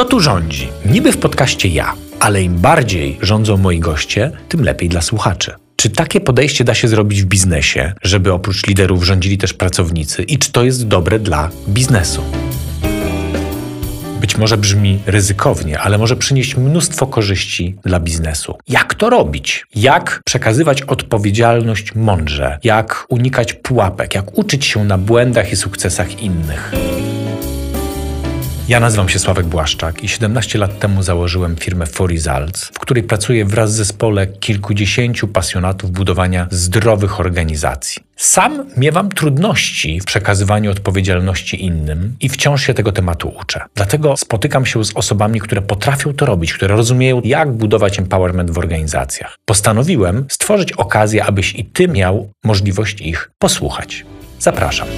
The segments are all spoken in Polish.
Kto tu rządzi? Niby w podcaście ja, ale im bardziej rządzą moi goście, tym lepiej dla słuchaczy. Czy takie podejście da się zrobić w biznesie, żeby oprócz liderów rządzili też pracownicy i czy to jest dobre dla biznesu? Być może brzmi ryzykownie, ale może przynieść mnóstwo korzyści dla biznesu. Jak to robić? Jak przekazywać odpowiedzialność mądrze? Jak unikać pułapek? Jak uczyć się na błędach i sukcesach innych? Ja nazywam się Sławek Błaszczak i 17 lat temu założyłem firmę For Results, w której pracuję wraz z zespole kilkudziesięciu pasjonatów budowania zdrowych organizacji. Sam miewam trudności w przekazywaniu odpowiedzialności innym i wciąż się tego tematu uczę. Dlatego spotykam się z osobami, które potrafią to robić, które rozumieją, jak budować empowerment w organizacjach. Postanowiłem stworzyć okazję, abyś i ty miał możliwość ich posłuchać. Zapraszam.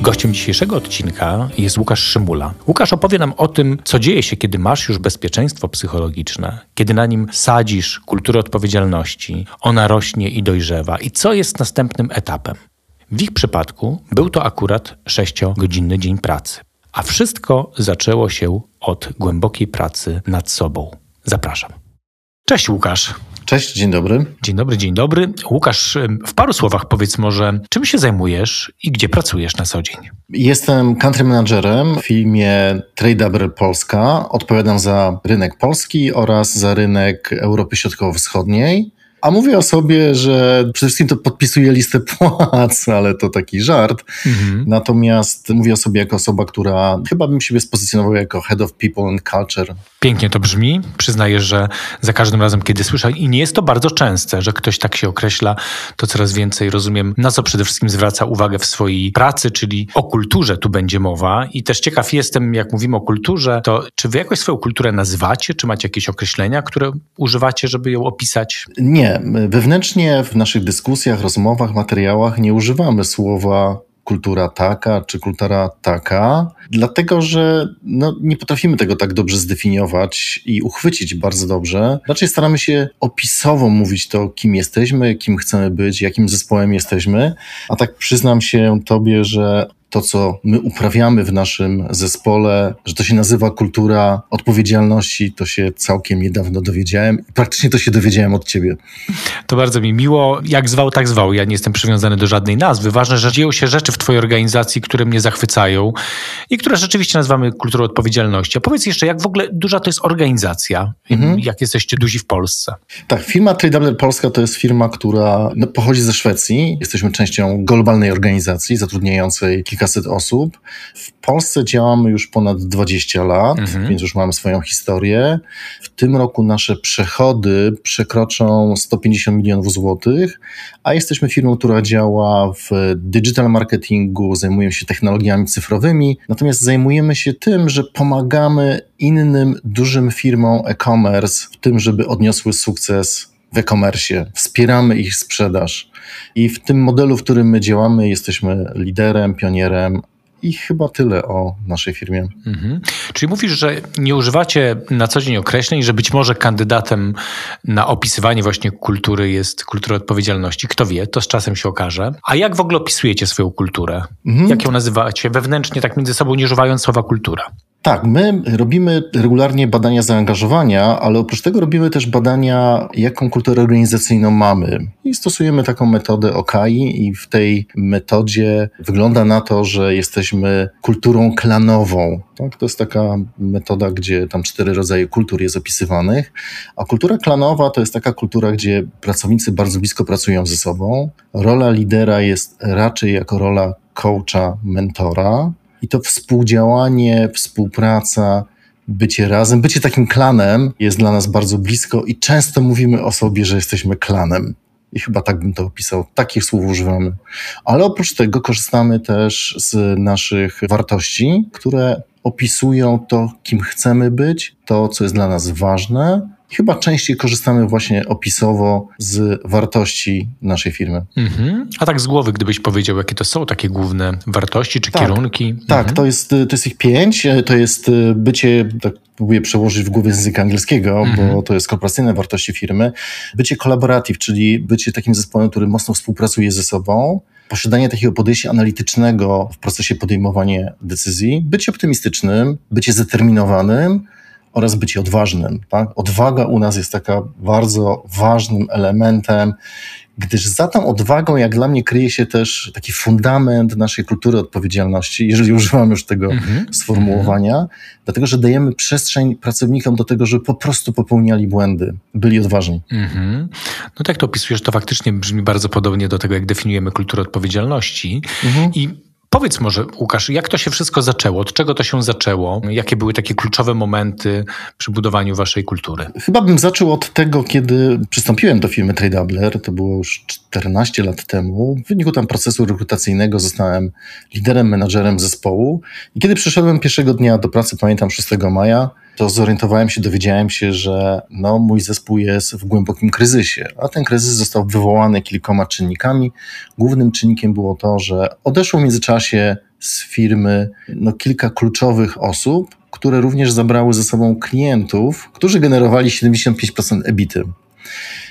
Gościem dzisiejszego odcinka jest Łukasz Szymula. Łukasz opowie nam o tym, co dzieje się, kiedy masz już bezpieczeństwo psychologiczne, kiedy na nim sadzisz kulturę odpowiedzialności, ona rośnie i dojrzewa i co jest następnym etapem. W ich przypadku był to akurat sześciogodzinny dzień pracy. A wszystko zaczęło się od głębokiej pracy nad sobą. Zapraszam. Cześć Łukasz. Cześć, dzień dobry. Dzień dobry, dzień dobry. Łukasz, w paru słowach powiedz może, czym się zajmujesz i gdzie pracujesz na co dzień? Jestem country managerem w firmie Tradeable Polska. Odpowiadam za rynek polski oraz za rynek Europy Środkowo-Wschodniej. A mówię o sobie, że przede wszystkim to podpisuję listę płac, ale to taki żart. Mhm. Natomiast mówię o sobie jako osoba, która chyba bym siebie spozycjonowała jako Head of People and Culture. Pięknie to brzmi. Przyznaję, że za każdym razem, kiedy słyszę, i nie jest to bardzo częste, że ktoś tak się określa, to coraz więcej rozumiem, na co przede wszystkim zwraca uwagę w swojej pracy, czyli o kulturze tu będzie mowa. I też ciekaw jestem, jak mówimy o kulturze, to czy wy jakoś swoją kulturę nazywacie? Czy macie jakieś określenia, które używacie, żeby ją opisać? Nie, wewnętrznie w naszych dyskusjach, rozmowach, materiałach nie używamy słowa kultura taka czy kultura taka, dlatego że no, nie potrafimy tego tak dobrze zdefiniować i uchwycić bardzo dobrze. Raczej staramy się opisowo mówić to, kim jesteśmy, kim chcemy być, jakim zespołem jesteśmy. A tak przyznam się Tobie, że to, co my uprawiamy w naszym zespole, że to się nazywa kultura odpowiedzialności, to się całkiem niedawno dowiedziałem praktycznie to się dowiedziałem od ciebie. To bardzo mi miło. Jak zwał, tak zwał. Ja nie jestem przywiązany do żadnej nazwy. Ważne, że dzieją się rzeczy w twojej organizacji, które mnie zachwycają i które rzeczywiście nazywamy kulturą odpowiedzialności. A powiedz jeszcze, jak w ogóle duża to jest organizacja? Mhm. Jak jesteście duzi w Polsce? Tak, firma Tradable Polska to jest firma, która no, pochodzi ze Szwecji. Jesteśmy częścią globalnej organizacji zatrudniającej kilka kilkaset osób. W Polsce działamy już ponad 20 lat, mhm. więc już mamy swoją historię. W tym roku nasze przechody przekroczą 150 milionów złotych, a jesteśmy firmą, która działa w digital marketingu, zajmujemy się technologiami cyfrowymi, natomiast zajmujemy się tym, że pomagamy innym dużym firmom e-commerce w tym, żeby odniosły sukces w e-commerce. Wspieramy ich sprzedaż. I w tym modelu, w którym my działamy, jesteśmy liderem, pionierem, i chyba tyle o naszej firmie. Mhm. Czyli mówisz, że nie używacie na co dzień określeń, że być może kandydatem na opisywanie właśnie kultury jest kultura odpowiedzialności. Kto wie, to z czasem się okaże. A jak w ogóle opisujecie swoją kulturę? Mhm. Jak ją nazywacie wewnętrznie, tak między sobą, nie używając słowa kultura? Tak, my robimy regularnie badania zaangażowania, ale oprócz tego robimy też badania, jaką kulturę organizacyjną mamy. I stosujemy taką metodę OKAI i w tej metodzie wygląda na to, że jesteśmy kulturą klanową. Tak? To jest taka metoda, gdzie tam cztery rodzaje kultur jest opisywanych, a kultura klanowa to jest taka kultura, gdzie pracownicy bardzo blisko pracują ze sobą. Rola lidera jest raczej jako rola coacha, mentora, i to współdziałanie, współpraca, bycie razem, bycie takim klanem jest dla nas bardzo blisko i często mówimy o sobie, że jesteśmy klanem. I chyba tak bym to opisał. Takich słów używamy. Ale oprócz tego korzystamy też z naszych wartości, które opisują to, kim chcemy być, to, co jest dla nas ważne, chyba częściej korzystamy właśnie opisowo z wartości naszej firmy. Mhm. A tak z głowy, gdybyś powiedział, jakie to są takie główne wartości czy tak, kierunki? Tak, mhm. to, jest, to jest ich pięć. To jest bycie, tak próbuję przełożyć w głowie z języka angielskiego, mhm. bo to jest korporacyjne wartości firmy. Bycie collaborative, czyli bycie takim zespołem, który mocno współpracuje ze sobą. posiadanie takiego podejścia analitycznego w procesie podejmowania decyzji, bycie optymistycznym, bycie zdeterminowanym oraz bycie odważnym. Tak? Odwaga u nas jest taka bardzo ważnym elementem, gdyż za tą odwagą, jak dla mnie, kryje się też taki fundament naszej kultury odpowiedzialności, jeżeli używam już tego mm-hmm. sformułowania, dlatego że dajemy przestrzeń pracownikom do tego, żeby po prostu popełniali błędy, byli odważni. Mm-hmm. No tak to opisujesz, to faktycznie brzmi bardzo podobnie do tego, jak definiujemy kulturę odpowiedzialności. Mm-hmm. I Powiedz może, Łukasz, jak to się wszystko zaczęło? Od czego to się zaczęło? Jakie były takie kluczowe momenty przy budowaniu waszej kultury? Chyba bym zaczął od tego, kiedy przystąpiłem do firmy Tradabler, to było już 14 lat temu. W wyniku tam procesu rekrutacyjnego zostałem liderem, menadżerem zespołu. I kiedy przyszedłem pierwszego dnia do pracy, pamiętam 6 maja, to zorientowałem się, dowiedziałem się, że no, mój zespół jest w głębokim kryzysie, a ten kryzys został wywołany kilkoma czynnikami. Głównym czynnikiem było to, że odeszło w międzyczasie z firmy no, kilka kluczowych osób, które również zabrały ze sobą klientów, którzy generowali 75% ebity.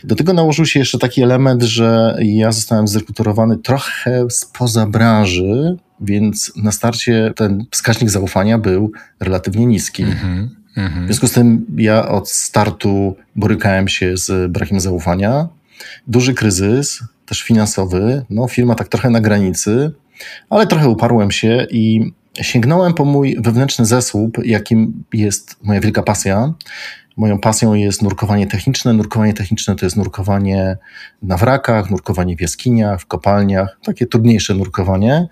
Do tego nałożył się jeszcze taki element, że ja zostałem zrekrutowany trochę spoza branży, więc na starcie ten wskaźnik zaufania był relatywnie niski. Mhm. Mhm. W związku z tym ja od startu borykałem się z brakiem zaufania. Duży kryzys, też finansowy. No, firma tak trochę na granicy, ale trochę uparłem się i sięgnąłem po mój wewnętrzny zesłup, jakim jest moja wielka pasja. Moją pasją jest nurkowanie techniczne. Nurkowanie techniczne to jest nurkowanie na wrakach, nurkowanie w jaskiniach, w kopalniach, takie trudniejsze nurkowanie.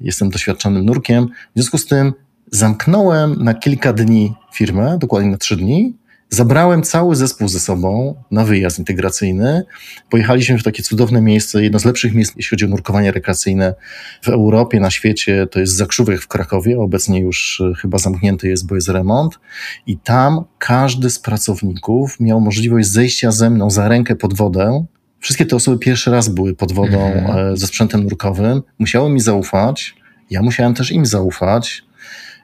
Jestem doświadczonym nurkiem. W związku z tym Zamknąłem na kilka dni firmę, dokładnie na trzy dni. Zabrałem cały zespół ze sobą na wyjazd integracyjny. Pojechaliśmy w takie cudowne miejsce, jedno z lepszych miejsc, jeśli chodzi o nurkowanie rekreacyjne w Europie, na świecie. To jest Zakrzówek w Krakowie. Obecnie już e, chyba zamknięty jest, bo jest remont. I tam każdy z pracowników miał możliwość zejścia ze mną za rękę pod wodę. Wszystkie te osoby pierwszy raz były pod wodą mm-hmm. ze sprzętem nurkowym. Musiały mi zaufać. Ja musiałem też im zaufać.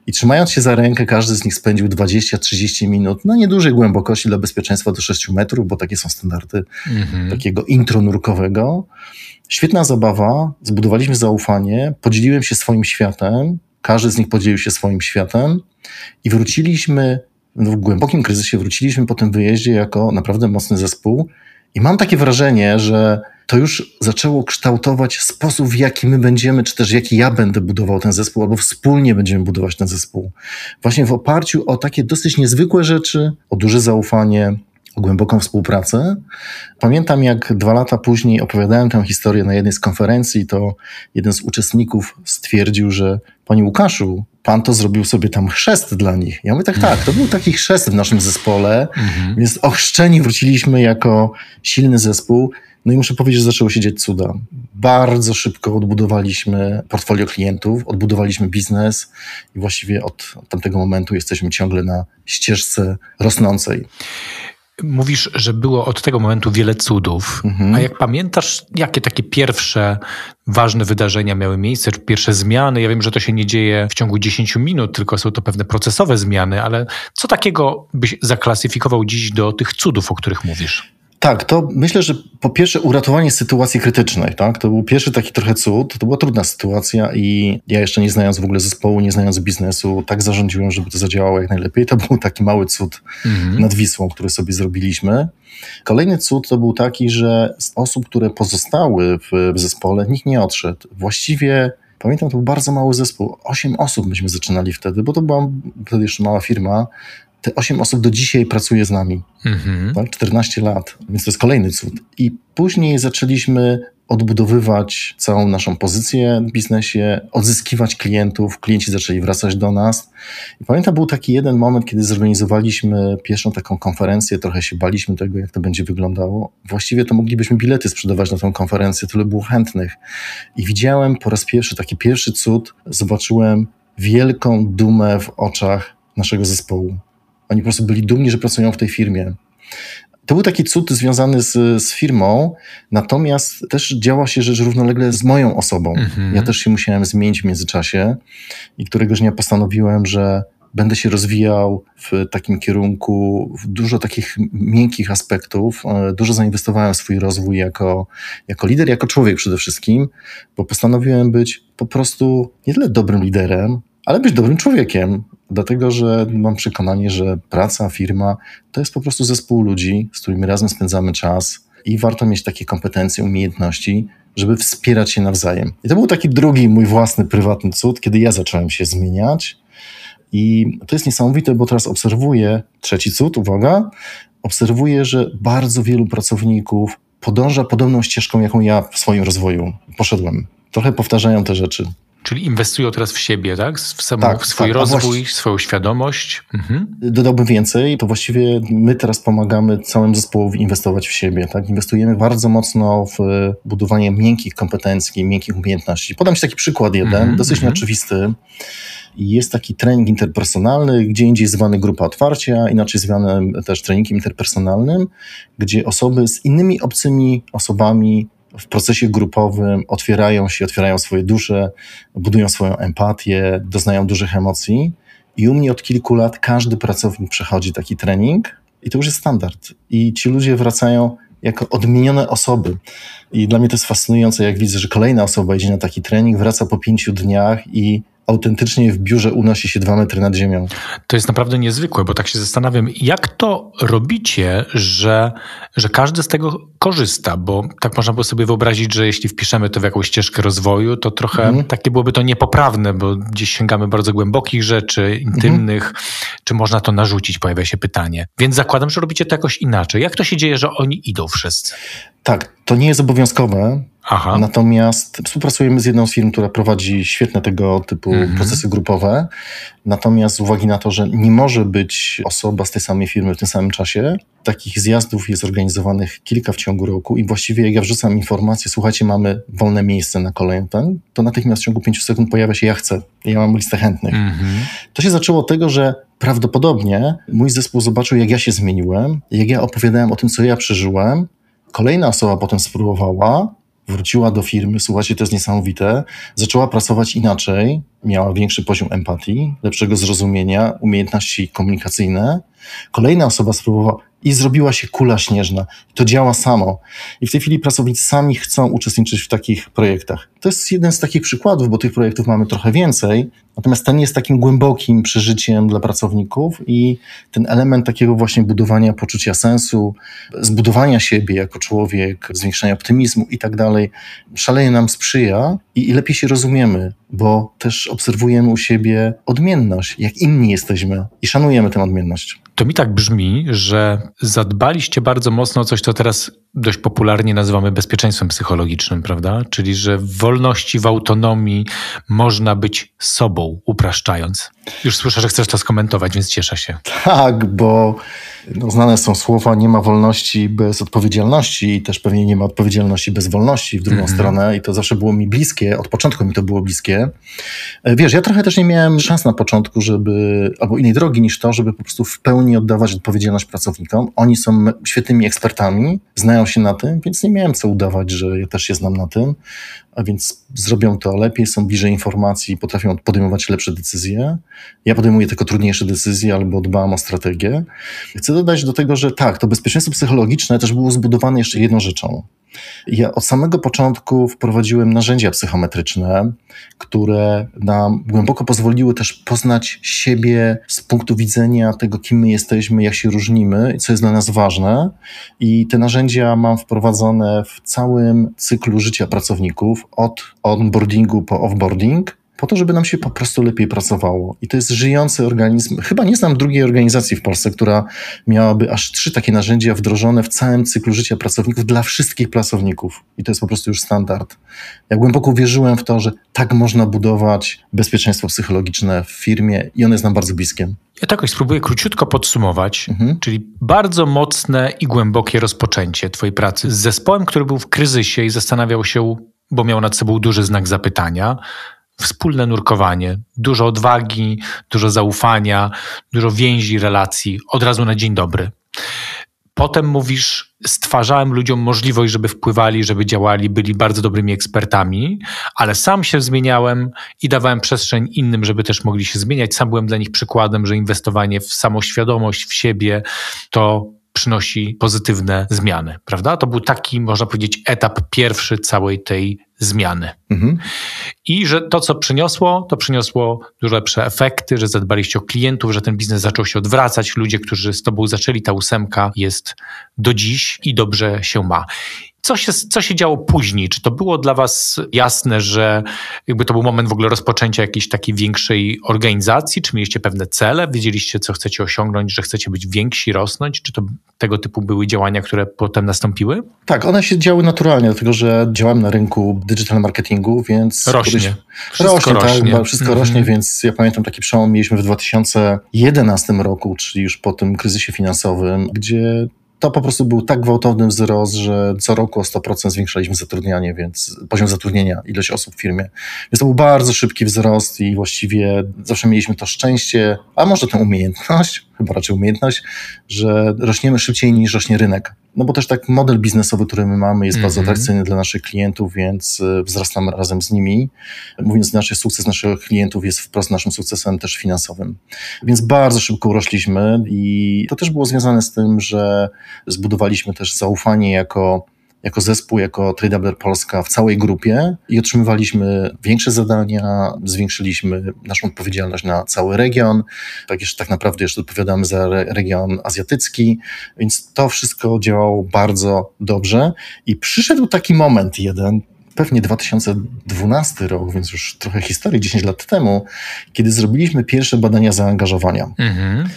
I trzymając się za rękę, każdy z nich spędził 20-30 minut na niedużej głębokości dla bezpieczeństwa do 6 metrów, bo takie są standardy mhm. takiego intro nurkowego. Świetna zabawa, zbudowaliśmy zaufanie, podzieliłem się swoim światem, każdy z nich podzielił się swoim światem i wróciliśmy w głębokim kryzysie, wróciliśmy po tym wyjeździe jako naprawdę mocny zespół. I mam takie wrażenie, że to już zaczęło kształtować sposób, w jaki my będziemy, czy też jaki ja będę budował ten zespół, albo wspólnie będziemy budować ten zespół. Właśnie w oparciu o takie dosyć niezwykłe rzeczy, o duże zaufanie, o głęboką współpracę. Pamiętam, jak dwa lata później opowiadałem tę historię na jednej z konferencji, to jeden z uczestników stwierdził, że Panie Łukaszu, Pan to zrobił sobie tam chrzest dla nich. Ja mówię, tak, tak, to był taki chrzest w naszym zespole, mhm. więc ochrzczeni wróciliśmy jako silny zespół. No i muszę powiedzieć, że zaczęło się dziać cuda. Bardzo szybko odbudowaliśmy portfolio klientów, odbudowaliśmy biznes i właściwie od tamtego momentu jesteśmy ciągle na ścieżce rosnącej. Mówisz, że było od tego momentu wiele cudów. Mhm. A jak pamiętasz, jakie takie pierwsze ważne wydarzenia miały miejsce, czy pierwsze zmiany? Ja wiem, że to się nie dzieje w ciągu 10 minut, tylko są to pewne procesowe zmiany, ale co takiego byś zaklasyfikował dziś do tych cudów, o których mówisz? Tak, to myślę, że po pierwsze uratowanie sytuacji krytycznej, tak? To był pierwszy taki trochę cud, to była trudna sytuacja i ja jeszcze nie znając w ogóle zespołu, nie znając biznesu, tak zarządziłem, żeby to zadziałało jak najlepiej. To był taki mały cud mhm. nad Wisłą, który sobie zrobiliśmy. Kolejny cud to był taki, że z osób, które pozostały w, w zespole, nikt nie odszedł. Właściwie Pamiętam, to był bardzo mały zespół. Osiem osób myśmy zaczynali wtedy, bo to była wtedy jeszcze mała firma te 8 osób do dzisiaj pracuje z nami. Mhm. Tak? 14 lat, więc to jest kolejny cud. I później zaczęliśmy odbudowywać całą naszą pozycję w biznesie, odzyskiwać klientów, klienci zaczęli wracać do nas. I pamiętam, był taki jeden moment, kiedy zorganizowaliśmy pierwszą taką konferencję, trochę się baliśmy tego, jak to będzie wyglądało. Właściwie to moglibyśmy bilety sprzedawać na tę konferencję, tyle było chętnych. I widziałem po raz pierwszy taki pierwszy cud, zobaczyłem wielką dumę w oczach naszego zespołu. Oni po prostu byli dumni, że pracują w tej firmie. To był taki cud związany z, z firmą, natomiast też działa się rzecz równolegle z moją osobą. Mhm. Ja też się musiałem zmienić w międzyczasie i któregoś dnia postanowiłem, że będę się rozwijał w takim kierunku, w dużo takich miękkich aspektów. E, dużo zainwestowałem w swój rozwój jako, jako lider, jako człowiek przede wszystkim, bo postanowiłem być po prostu nie tyle dobrym liderem, ale być dobrym człowiekiem. Dlatego, że mam przekonanie, że praca, firma to jest po prostu zespół ludzi, z którymi razem spędzamy czas i warto mieć takie kompetencje, umiejętności, żeby wspierać się nawzajem. I to był taki drugi mój własny, prywatny cud, kiedy ja zacząłem się zmieniać. I to jest niesamowite, bo teraz obserwuję, trzeci cud, uwaga, obserwuję, że bardzo wielu pracowników podąża podobną ścieżką, jaką ja w swoim rozwoju poszedłem. Trochę powtarzają te rzeczy. Czyli inwestują teraz w siebie, tak? W, samo, tak, w swój tak, rozwój, swoją świadomość. Mhm. Dodałbym więcej, to właściwie my teraz pomagamy całemu zespołowi inwestować w siebie. Tak? Inwestujemy bardzo mocno w budowanie miękkich kompetencji, miękkich umiejętności. Podam Ci taki przykład jeden, mhm, dosyć mhm. nieoczywisty. Jest taki trening interpersonalny, gdzie indziej zwany grupa otwarcia, inaczej zwany też treningiem interpersonalnym, gdzie osoby z innymi obcymi osobami w procesie grupowym otwierają się, otwierają swoje dusze, budują swoją empatię, doznają dużych emocji. I u mnie od kilku lat każdy pracownik przechodzi taki trening i to już jest standard. I ci ludzie wracają jako odmienione osoby. I dla mnie to jest fascynujące, jak widzę, że kolejna osoba idzie na taki trening, wraca po pięciu dniach i autentycznie w biurze unosi się dwa metry nad ziemią. To jest naprawdę niezwykłe, bo tak się zastanawiam, jak to robicie, że, że każdy z tego korzysta, bo tak można by sobie wyobrazić, że jeśli wpiszemy to w jakąś ścieżkę rozwoju, to trochę mhm. takie byłoby to niepoprawne, bo gdzieś sięgamy bardzo głębokich rzeczy, intymnych, mhm. czy można to narzucić, pojawia się pytanie. Więc zakładam, że robicie to jakoś inaczej. Jak to się dzieje, że oni idą wszyscy? Tak, to nie jest obowiązkowe. Aha. Natomiast współpracujemy z jedną z firm, która prowadzi świetne tego typu mhm. procesy grupowe. Natomiast z uwagi na to, że nie może być osoba z tej samej firmy w tym samym czasie, takich zjazdów jest organizowanych kilka w ciągu roku i właściwie jak ja wrzucam informację, słuchajcie, mamy wolne miejsce na kolejny ten, to natychmiast w ciągu 5 sekund pojawia się ja chcę, ja mam listę chętnych. Mhm. To się zaczęło od tego, że prawdopodobnie mój zespół zobaczył, jak ja się zmieniłem, jak ja opowiadałem o tym, co ja przeżyłem. Kolejna osoba potem spróbowała, wróciła do firmy, słuchajcie, to jest niesamowite, zaczęła pracować inaczej, miała większy poziom empatii, lepszego zrozumienia, umiejętności komunikacyjne. Kolejna osoba spróbowała, i zrobiła się kula śnieżna. To działa samo. I w tej chwili pracownicy sami chcą uczestniczyć w takich projektach. To jest jeden z takich przykładów, bo tych projektów mamy trochę więcej, natomiast ten jest takim głębokim przeżyciem dla pracowników i ten element takiego właśnie budowania poczucia sensu, zbudowania siebie jako człowiek, zwiększania optymizmu i tak dalej, szaleje nam sprzyja i, i lepiej się rozumiemy, bo też obserwujemy u siebie odmienność, jak inni jesteśmy i szanujemy tę odmienność. To mi tak brzmi, że zadbaliście bardzo mocno o coś, co teraz dość popularnie nazywamy bezpieczeństwem psychologicznym, prawda? Czyli, że w wolności, w autonomii można być sobą, upraszczając. Już słyszę, że chcesz to skomentować, więc cieszę się. Tak, bo no, znane są słowa, nie ma wolności bez odpowiedzialności i też pewnie nie ma odpowiedzialności bez wolności w drugą mm -hmm. stronę i to zawsze było mi bliskie, od początku mi to było bliskie. E, wiesz, ja trochę też nie miałem szans na początku, żeby, albo innej drogi niż to, żeby po prostu w pełni oddawać odpowiedzialność pracownikom. Oni są świetnymi ekspertami, znają się na tym, więc nie miałem co udawać, że ja też się znam na tym, a więc zrobią to lepiej, są bliżej informacji, potrafią podejmować lepsze decyzje. Ja podejmuję tylko trudniejsze decyzje albo dbam o strategię. Chcę dodać do tego, że tak, to bezpieczeństwo psychologiczne też było zbudowane jeszcze jedną rzeczą. Ja od samego początku wprowadziłem narzędzia psychometryczne, które nam głęboko pozwoliły też poznać siebie z punktu widzenia tego, kim my jesteśmy, jak się różnimy, co jest dla nas ważne. I te narzędzia mam wprowadzone w całym cyklu życia pracowników, od onboardingu po offboarding po to, żeby nam się po prostu lepiej pracowało. I to jest żyjący organizm. Chyba nie znam drugiej organizacji w Polsce, która miałaby aż trzy takie narzędzia wdrożone w całym cyklu życia pracowników dla wszystkich pracowników. I to jest po prostu już standard. Ja głęboko wierzyłem w to, że tak można budować bezpieczeństwo psychologiczne w firmie i one jest nam bardzo bliskie. Ja jakoś spróbuję króciutko podsumować, mhm. czyli bardzo mocne i głębokie rozpoczęcie Twojej pracy z zespołem, który był w kryzysie i zastanawiał się, bo miał nad sobą duży znak zapytania, wspólne nurkowanie, dużo odwagi, dużo zaufania, dużo więzi, relacji, od razu na dzień dobry. Potem mówisz, stwarzałem ludziom możliwość, żeby wpływali, żeby działali, byli bardzo dobrymi ekspertami, ale sam się zmieniałem i dawałem przestrzeń innym, żeby też mogli się zmieniać. Sam byłem dla nich przykładem, że inwestowanie w samoświadomość, w siebie to przynosi pozytywne zmiany, prawda? To był taki, można powiedzieć, etap pierwszy całej tej zmiany. Mhm. I że to, co przyniosło, to przyniosło dużo lepsze efekty, że zadbaliście o klientów, że ten biznes zaczął się odwracać. Ludzie, którzy z tobą zaczęli, ta ósemka jest do dziś i dobrze się ma. Co się, co się działo później? Czy to było dla Was jasne, że jakby to był moment w ogóle rozpoczęcia jakiejś takiej większej organizacji? Czy mieliście pewne cele? Wiedzieliście, co chcecie osiągnąć, że chcecie być więksi, rosnąć? Czy to tego typu były działania, które potem nastąpiły? Tak, one się działy naturalnie, dlatego że działałem na rynku digital marketingu, więc... Rośnie. Wszystko rośnie, rośnie. tak, wszystko mm -hmm. rośnie, więc ja pamiętam taki przełom mieliśmy w 2011 roku, czyli już po tym kryzysie finansowym, gdzie to po prostu był tak gwałtowny wzrost, że co roku o 100% zwiększaliśmy zatrudnianie, więc poziom zatrudnienia, ilość osób w firmie. Więc to był bardzo szybki wzrost i właściwie zawsze mieliśmy to szczęście, a może tę umiejętność, chyba raczej umiejętność, że rośniemy szybciej niż rośnie rynek. No bo też tak model biznesowy, który my mamy jest mm -hmm. bardzo mhm. atrakcyjny dla naszych klientów, więc y, wzrastamy razem z nimi. Mówiąc inaczej, sukces naszych klientów jest wprost naszym sukcesem też finansowym. Więc bardzo szybko urośliśmy i to też było związane z tym, że zbudowaliśmy też zaufanie jako jako zespół, jako TradeUpper Polska w całej grupie i otrzymywaliśmy większe zadania, zwiększyliśmy naszą odpowiedzialność na cały region, tak, jeszcze, tak naprawdę jeszcze odpowiadamy za region azjatycki, więc to wszystko działało bardzo dobrze i przyszedł taki moment jeden, pewnie 2012 rok, więc już trochę historii, 10 lat temu, kiedy zrobiliśmy pierwsze badania zaangażowania. Mhm.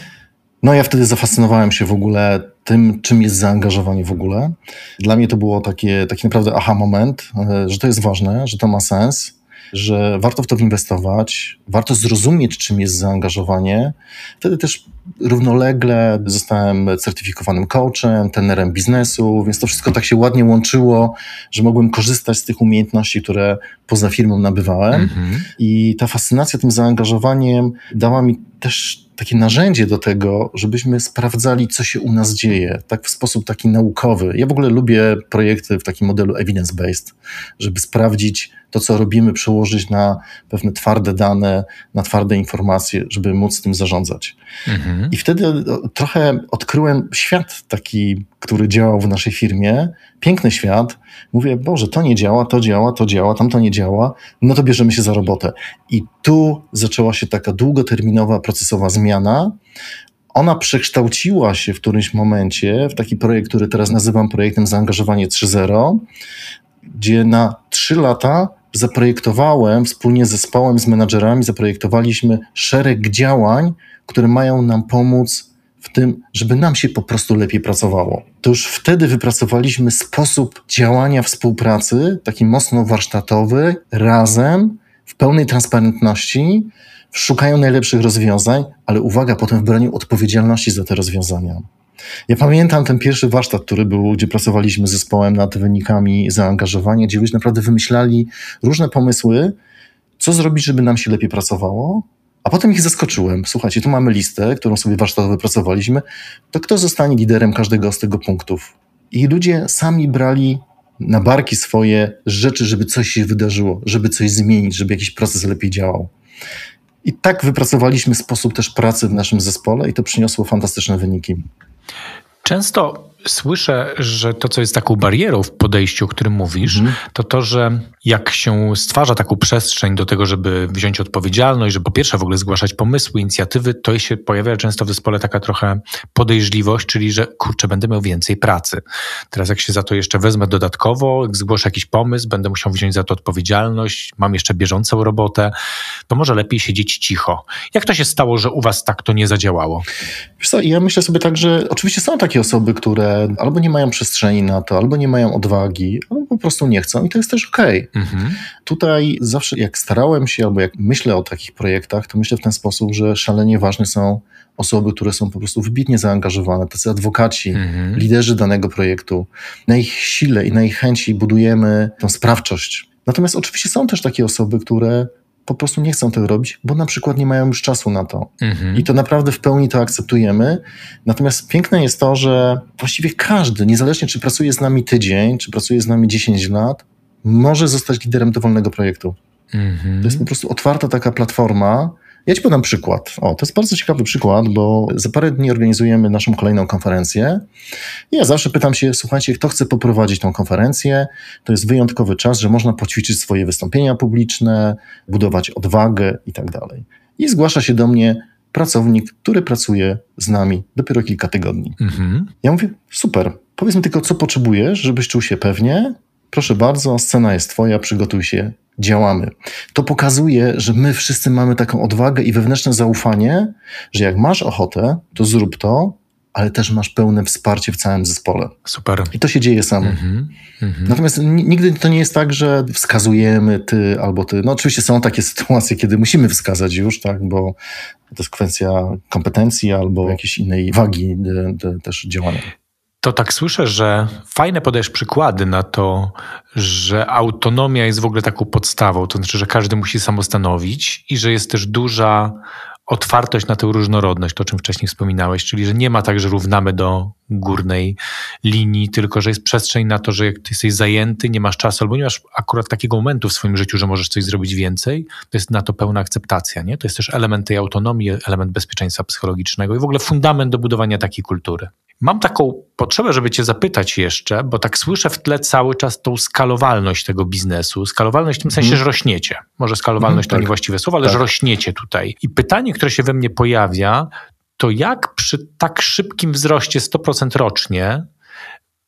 No ja wtedy zafascynowałem się w ogóle tym, czym jest zaangażowanie w ogóle. Dla mnie to było takie, taki naprawdę aha moment, e, że to jest ważne, że to ma sens, że warto w to inwestować, warto zrozumieć, czym jest zaangażowanie. Wtedy też równolegle zostałem certyfikowanym coachem, tenerem biznesu, więc to wszystko tak się ładnie łączyło, że mogłem korzystać z tych umiejętności, które poza firmą nabywałem. Mhm. I ta fascynacja tym zaangażowaniem dała mi też takie narzędzie do tego, żebyśmy sprawdzali, co się u nas dzieje, tak w sposób taki naukowy. Ja w ogóle lubię projekty w takim modelu evidence-based, żeby sprawdzić to, co robimy, przełożyć na pewne twarde dane, na twarde informacje, żeby móc tym zarządzać. Mhm. I wtedy trochę odkryłem świat taki, który działał w naszej firmie, piękny świat. Mówię, Boże, to nie działa, to działa, to działa, tam to nie działa, no to bierzemy się za robotę. I tu zaczęła się taka długoterminowa, procesowa zmiana. Ona przekształciła się w którymś momencie w taki projekt, który teraz nazywam projektem Zaangażowanie 3.0, gdzie na trzy lata zaprojektowałem wspólnie z zespołem, z menadżerami, zaprojektowaliśmy szereg działań, które mają nam pomóc w tym, żeby nam się po prostu lepiej pracowało. To już wtedy wypracowaliśmy sposób działania współpracy, taki mocno warsztatowy, razem, w pełnej transparentności, szukają najlepszych rozwiązań, ale uwaga, potem w braniu odpowiedzialności za te rozwiązania. Ja pamiętam ten pierwszy warsztat, który był, gdzie pracowaliśmy z zespołem nad wynikami zaangażowania, gdzie ludzie naprawdę wymyślali różne pomysły, co zrobić, żeby nam się lepiej pracowało, a potem ich zaskoczyłem. Słuchajcie, tu mamy listę, którą sobie warsztatowo wypracowaliśmy. To kto zostanie liderem każdego z tego punktów? I ludzie sami brali na barki swoje rzeczy, żeby coś się wydarzyło, żeby coś zmienić, żeby jakiś proces lepiej działał. I tak wypracowaliśmy sposób też pracy w naszym zespole i to przyniosło fantastyczne wyniki. Często słyszę, że to, co jest taką barierą w podejściu, o którym mówisz, mm. to to, że jak się stwarza taką przestrzeń do tego, żeby wziąć odpowiedzialność, żeby po pierwsze w ogóle zgłaszać pomysły, inicjatywy, to się pojawia często w zespole taka trochę podejrzliwość, czyli że kurczę, będę miał więcej pracy. Teraz jak się za to jeszcze wezmę dodatkowo, jak zgłoszę jakiś pomysł, będę musiał wziąć za to odpowiedzialność, mam jeszcze bieżącą robotę, to może lepiej siedzieć cicho. Jak to się stało, że u was tak to nie zadziałało? Wiesz co, ja myślę sobie tak, że oczywiście są takie osoby, które albo nie mają przestrzeni na to, albo nie mają odwagi, albo po prostu nie chcą i to jest też okej. Okay. Mhm. Tutaj zawsze jak starałem się, albo jak myślę o takich projektach, to myślę w ten sposób, że szalenie ważne są osoby, które są po prostu wybitnie zaangażowane, tacy adwokaci, mhm. liderzy danego projektu. Na ich sile i na ich chęci budujemy tą sprawczość. Natomiast oczywiście są też takie osoby, które po prostu nie chcą tego robić, bo na przykład nie mają już czasu na to. Mhm. I to naprawdę w pełni to akceptujemy. Natomiast piękne jest to, że właściwie każdy, niezależnie czy pracuje z nami tydzień, czy pracuje z nami 10 lat, może zostać liderem dowolnego projektu. Mhm. To jest po prostu otwarta taka platforma. Ja ci podam przykład. O, to jest bardzo ciekawy przykład, bo za parę dni organizujemy naszą kolejną konferencję. I ja zawsze pytam się, słuchajcie, kto chce poprowadzić tą konferencję? To jest wyjątkowy czas, że można poćwiczyć swoje wystąpienia publiczne, budować odwagę i tak dalej. I zgłasza się do mnie pracownik, który pracuje z nami dopiero kilka tygodni. Mhm. Ja mówię, super, powiedz mi tylko, co potrzebujesz, żebyś czuł się pewnie. Proszę bardzo, scena jest twoja, przygotuj się, działamy. To pokazuje, że my wszyscy mamy taką odwagę i wewnętrzne zaufanie, że jak masz ochotę, to zrób to, ale też masz pełne wsparcie w całym zespole. Super. I to się dzieje samo. Mhm. Mhm. Natomiast ni- nigdy to nie jest tak, że wskazujemy ty albo ty. No oczywiście są takie sytuacje, kiedy musimy wskazać już, tak, bo to jest kwestia kompetencji albo jakiejś innej wagi de, de, też działania. To tak słyszę, że fajne podajesz przykłady na to, że autonomia jest w ogóle taką podstawą, to znaczy, że każdy musi samostanowić i że jest też duża otwartość na tę różnorodność, to o czym wcześniej wspominałeś, czyli że nie ma tak, że równamy do górnej linii, tylko że jest przestrzeń na to, że jak ty jesteś zajęty, nie masz czasu albo nie masz akurat takiego momentu w swoim życiu, że możesz coś zrobić więcej, to jest na to pełna akceptacja. Nie? To jest też element tej autonomii, element bezpieczeństwa psychologicznego i w ogóle fundament do budowania takiej kultury. Mam taką potrzebę, żeby Cię zapytać jeszcze, bo tak słyszę w tle cały czas tą skalowalność tego biznesu. Skalowalność w tym sensie, Mhm. że rośniecie. Może skalowalność Mhm, to tak. niewłaściwe słowo, ale Tak. że rośniecie tutaj. I pytanie, które się we mnie pojawia, to jak przy tak szybkim wzroście 100% rocznie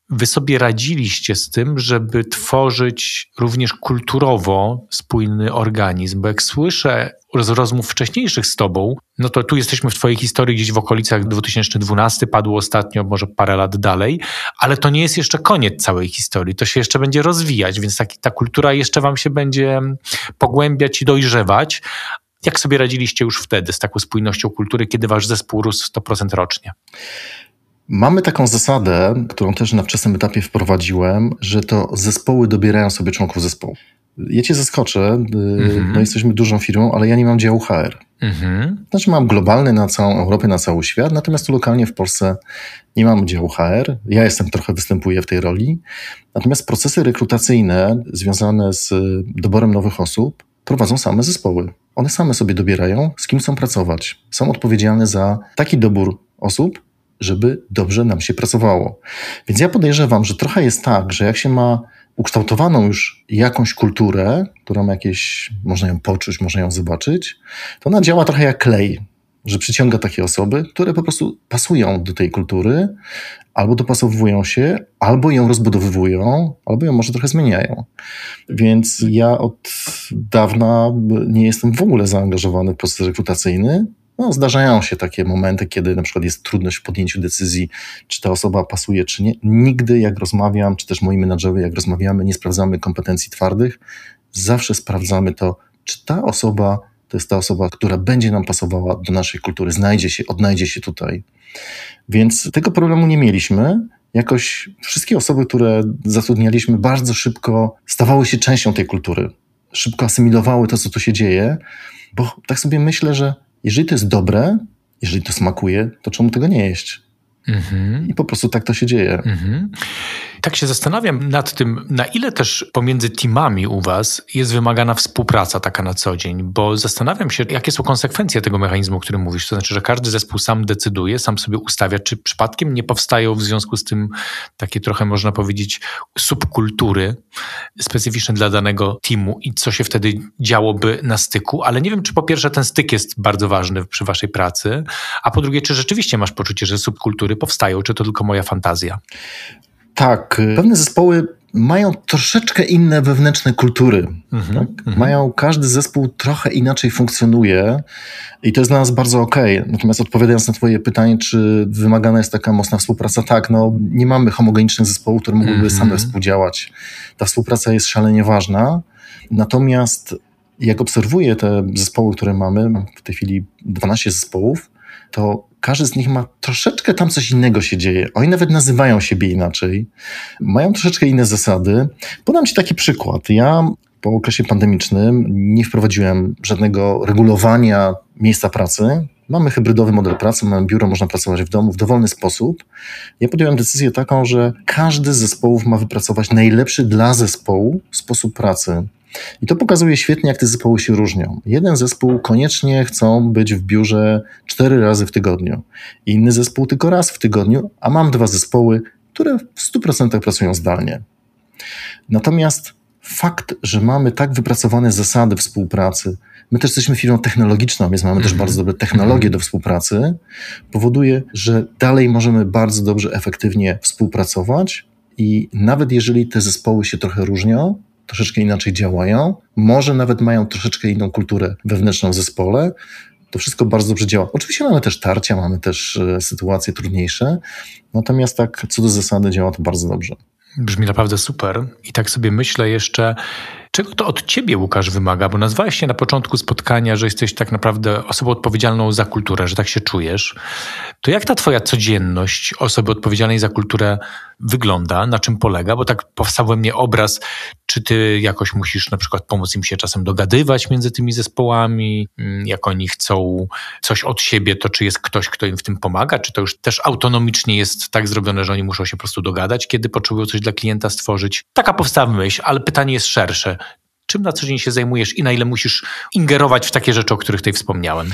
wy sobie radziliście z tym, żeby tworzyć również kulturowo spójny organizm? Bo jak słyszę z rozmów wcześniejszych z tobą, no to tu jesteśmy w twojej historii gdzieś w okolicach 2012, padło ostatnio, może parę lat dalej, ale to nie jest jeszcze koniec całej historii, to się jeszcze będzie rozwijać, więc taki, ta kultura jeszcze wam się będzie pogłębiać i dojrzewać. Jak sobie radziliście już wtedy z taką spójnością kultury, kiedy wasz zespół rósł 100% rocznie? Mamy taką zasadę, którą też na wczesnym etapie wprowadziłem, że to zespoły dobierają sobie członków zespołu. Ja cię zaskoczę, y, Mhm. no jesteśmy dużą firmą, ale ja nie mam działu HR. Mhm. Znaczy mam globalny na całą Europę, na cały świat, natomiast tu lokalnie w Polsce nie mam działu HR. Ja jestem trochę występuję w tej roli. Natomiast procesy rekrutacyjne związane z doborem nowych osób prowadzą same zespoły. One same sobie dobierają, z kim chcą pracować. Są odpowiedzialne za taki dobór osób, żeby dobrze nam się pracowało. Więc ja podejrzewam, że trochę jest tak, że jak się ma ukształtowaną już jakąś kulturę, która ma jakieś, można ją poczuć, można ją zobaczyć, to ona działa trochę jak klej, że przyciąga takie osoby, które po prostu pasują do tej kultury, albo dopasowują się, albo ją rozbudowywują, albo ją może trochę zmieniają. Więc ja od dawna nie jestem w ogóle zaangażowany w proces rekrutacyjny. No, zdarzają się takie momenty, kiedy na przykład jest trudność w podjęciu decyzji, czy ta osoba pasuje, czy nie. Nigdy jak rozmawiam, czy też moi menadżerowie, jak rozmawiamy, nie sprawdzamy kompetencji twardych. Zawsze sprawdzamy to, czy ta osoba to jest ta osoba, która będzie nam pasowała do naszej kultury, znajdzie się, odnajdzie się tutaj. Więc tego problemu nie mieliśmy. Jakoś wszystkie osoby, które zatrudnialiśmy, bardzo szybko stawały się częścią tej kultury. Szybko asymilowały to, co tu się dzieje, bo tak sobie myślę, że jeżeli to jest dobre, jeżeli to smakuje, to czemu tego nie jeść? Mhm. I po prostu tak to się dzieje. Mhm. Tak się zastanawiam nad tym, na ile też pomiędzy teamami u Was jest wymagana współpraca taka na co dzień, bo zastanawiam się, jakie są konsekwencje tego mechanizmu, o którym mówisz. To znaczy, że każdy zespół sam decyduje, sam sobie ustawia, czy przypadkiem nie powstają w związku z tym takie trochę, można powiedzieć, subkultury specyficzne dla danego teamu i co się wtedy działoby na styku, ale nie wiem, czy po pierwsze ten styk jest bardzo ważny przy Waszej pracy, a po drugie, czy rzeczywiście masz poczucie, że subkultury powstają, czy to tylko moja fantazja? Tak, pewne zespoły mają troszeczkę inne wewnętrzne kultury. Mhm, Tak? mhm. Mają, każdy zespół trochę inaczej funkcjonuje i to jest dla nas bardzo okej. Natomiast odpowiadając na twoje pytanie, czy wymagana jest taka mocna współpraca, tak, no nie mamy homogenicznych zespołów, które mogłyby Mhm. same współdziałać. Ta współpraca jest szalenie ważna. Natomiast jak obserwuję te zespoły, które mamy, mam w tej chwili 12 zespołów, to każdy z nich ma troszeczkę tam coś innego się dzieje. Oni nawet nazywają siebie inaczej, mają troszeczkę inne zasady. Podam Ci taki przykład. Ja po okresie pandemicznym nie wprowadziłem żadnego regulowania miejsca pracy. Mamy hybrydowy model pracy, mamy biuro, można pracować w domu w dowolny sposób. Ja podjąłem decyzję taką, że każdy z zespołów ma wypracować najlepszy dla zespołu sposób pracy. I to pokazuje świetnie, jak te zespoły się różnią. Jeden zespół koniecznie chcą być w biurze cztery razy w tygodniu, inny zespół tylko raz w tygodniu, a mam dwa zespoły, które w 100% pracują zdalnie. Natomiast fakt, że mamy tak wypracowane zasady współpracy, my też jesteśmy firmą technologiczną, więc mamy mm -hmm. też mhm. bardzo dobre technologie mm -hmm. do współpracy, powoduje, że dalej możemy bardzo dobrze, efektywnie współpracować i nawet jeżeli te zespoły się trochę różnią, troszeczkę inaczej działają, może nawet mają troszeczkę inną kulturę wewnętrzną w zespole, to wszystko bardzo dobrze działa. Oczywiście mamy też tarcia, mamy też e, sytuacje trudniejsze, natomiast tak co do zasady działa to bardzo dobrze. Brzmi naprawdę super. I tak sobie myślę jeszcze, czego to od ciebie, Łukasz, wymaga? Bo nazwałeś się na początku spotkania, że jesteś tak naprawdę osobą odpowiedzialną za kulturę, że tak się czujesz. To jak ta twoja codzienność osoby odpowiedzialnej za kulturę wygląda, na czym polega? Bo tak powstał we mnie obraz, czy ty jakoś musisz na przykład pomóc im się czasem dogadywać między tymi zespołami, mm, jak oni chcą coś od siebie, to czy jest ktoś, kto im w tym pomaga, czy to już też autonomicznie jest tak zrobione, że oni muszą się po prostu dogadać, kiedy potrzebują coś dla klienta stworzyć? Taka powstała myśl, ale pytanie jest szersze. Czym na co dzień się zajmujesz i na ile musisz ingerować w takie rzeczy, o których tutaj wspomniałem?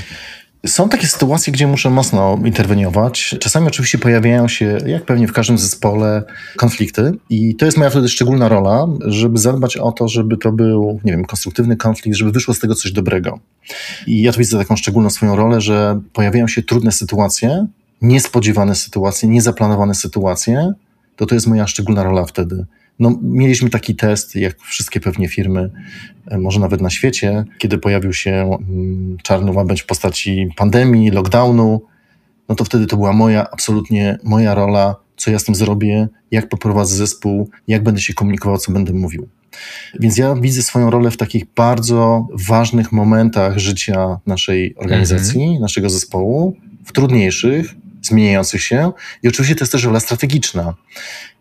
Są takie sytuacje, gdzie muszę mocno interweniować. Czasami oczywiście pojawiają się, jak pewnie w każdym zespole, konflikty i to jest moja wtedy szczególna rola, żeby zadbać o to, żeby to był, nie wiem, konstruktywny konflikt, żeby wyszło z tego coś dobrego. I ja tu widzę taką szczególną swoją rolę, że pojawiają się trudne sytuacje, niespodziewane sytuacje, niezaplanowane sytuacje, to to jest moja szczególna rola wtedy no, mieliśmy taki test, jak wszystkie pewnie firmy, e, może nawet na świecie, kiedy pojawił się mm, czarny łabędź w postaci pandemii, lockdownu, no to wtedy to była moja, absolutnie moja rola, co ja z tym zrobię, jak poprowadzę zespół, jak będę się komunikował, co będę mówił. Więc ja widzę swoją rolę w takich bardzo ważnych momentach życia naszej organizacji, mhm. naszego zespołu, w trudniejszych, zmieniających się. I oczywiście to jest też rola strategiczna.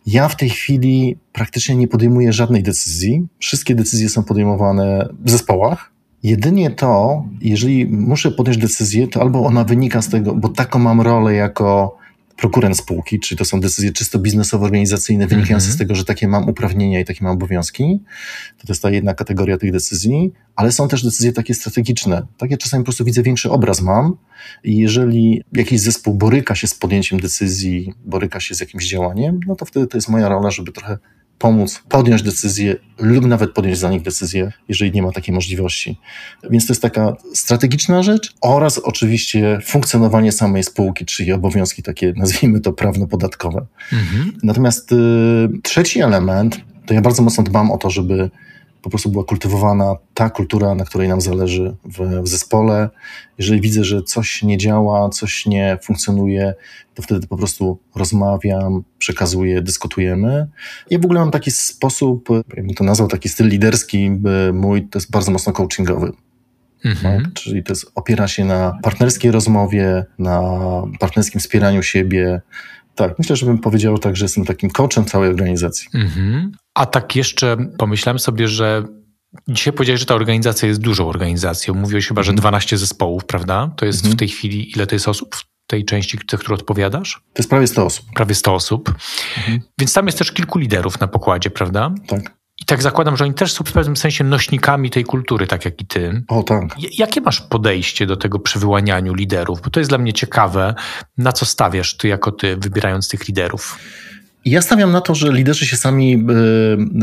Ja w tej chwili praktycznie nie podejmuję żadnej decyzji. Wszystkie decyzje są podejmowane w zespołach. Jedynie to, jeżeli muszę podjąć decyzję, to albo ona wynika z tego, bo taką mam rolę jako prokurent spółki, czyli to są decyzje czysto biznesowo-organizacyjne, wynikające mm -hmm. z tego, że takie mam uprawnienia i takie mam obowiązki. To, jest ta jedna kategoria tych decyzji, ale są też decyzje takie strategiczne. Takie czasami po prostu widzę większy obraz mam i jeżeli jakiś zespół boryka się z podjęciem decyzji, boryka się z jakimś działaniem, no to wtedy to jest moja rola, żeby trochę pomóc podjąć decyzję lub nawet podjąć za nich decyzję, jeżeli nie ma takiej możliwości. Więc to jest taka strategiczna rzecz oraz oczywiście funkcjonowanie samej spółki, czyli obowiązki takie, nazwijmy to prawno-podatkowe. Mhm. Natomiast y, trzeci element, to ja bardzo mocno dbam o to, żeby po prostu była kultywowana ta kultura, na której nam zależy w, w, zespole. Jeżeli widzę, że coś nie działa, coś nie funkcjonuje, to wtedy po prostu rozmawiam, przekazuję, dyskutujemy. Ja w ogóle mam taki sposób, jakbym to nazwał, taki styl liderski mój, to jest bardzo mocno coachingowy. Mhm. Tak? Czyli to jest, opiera się na partnerskiej rozmowie, na partnerskim wspieraniu siebie, tak, myślę, że bym powiedział tak, że jestem takim coachem całej organizacji. Mhm. A tak jeszcze pomyślałem sobie, że dzisiaj powiedziałeś, że ta organizacja jest dużą organizacją. Mówiłeś chyba, że 12 mhm. zespołów, prawda? To jest mhm. w tej chwili, ile to jest osób w tej części, za którą odpowiadasz? To jest prawie 100 osób. Prawie 100 osób. Mhm. Więc tam jest też kilku liderów na pokładzie, prawda? Tak. I tak zakładam, że oni też są w pewnym sensie nośnikami tej kultury, tak jak i ty. O tak. Jakie masz podejście do tego przy wyłanianiu liderów? Bo to jest dla mnie ciekawe. Na co stawiasz ty jako ty, wybierając tych liderów? Ja stawiam na to, że liderzy się sami y,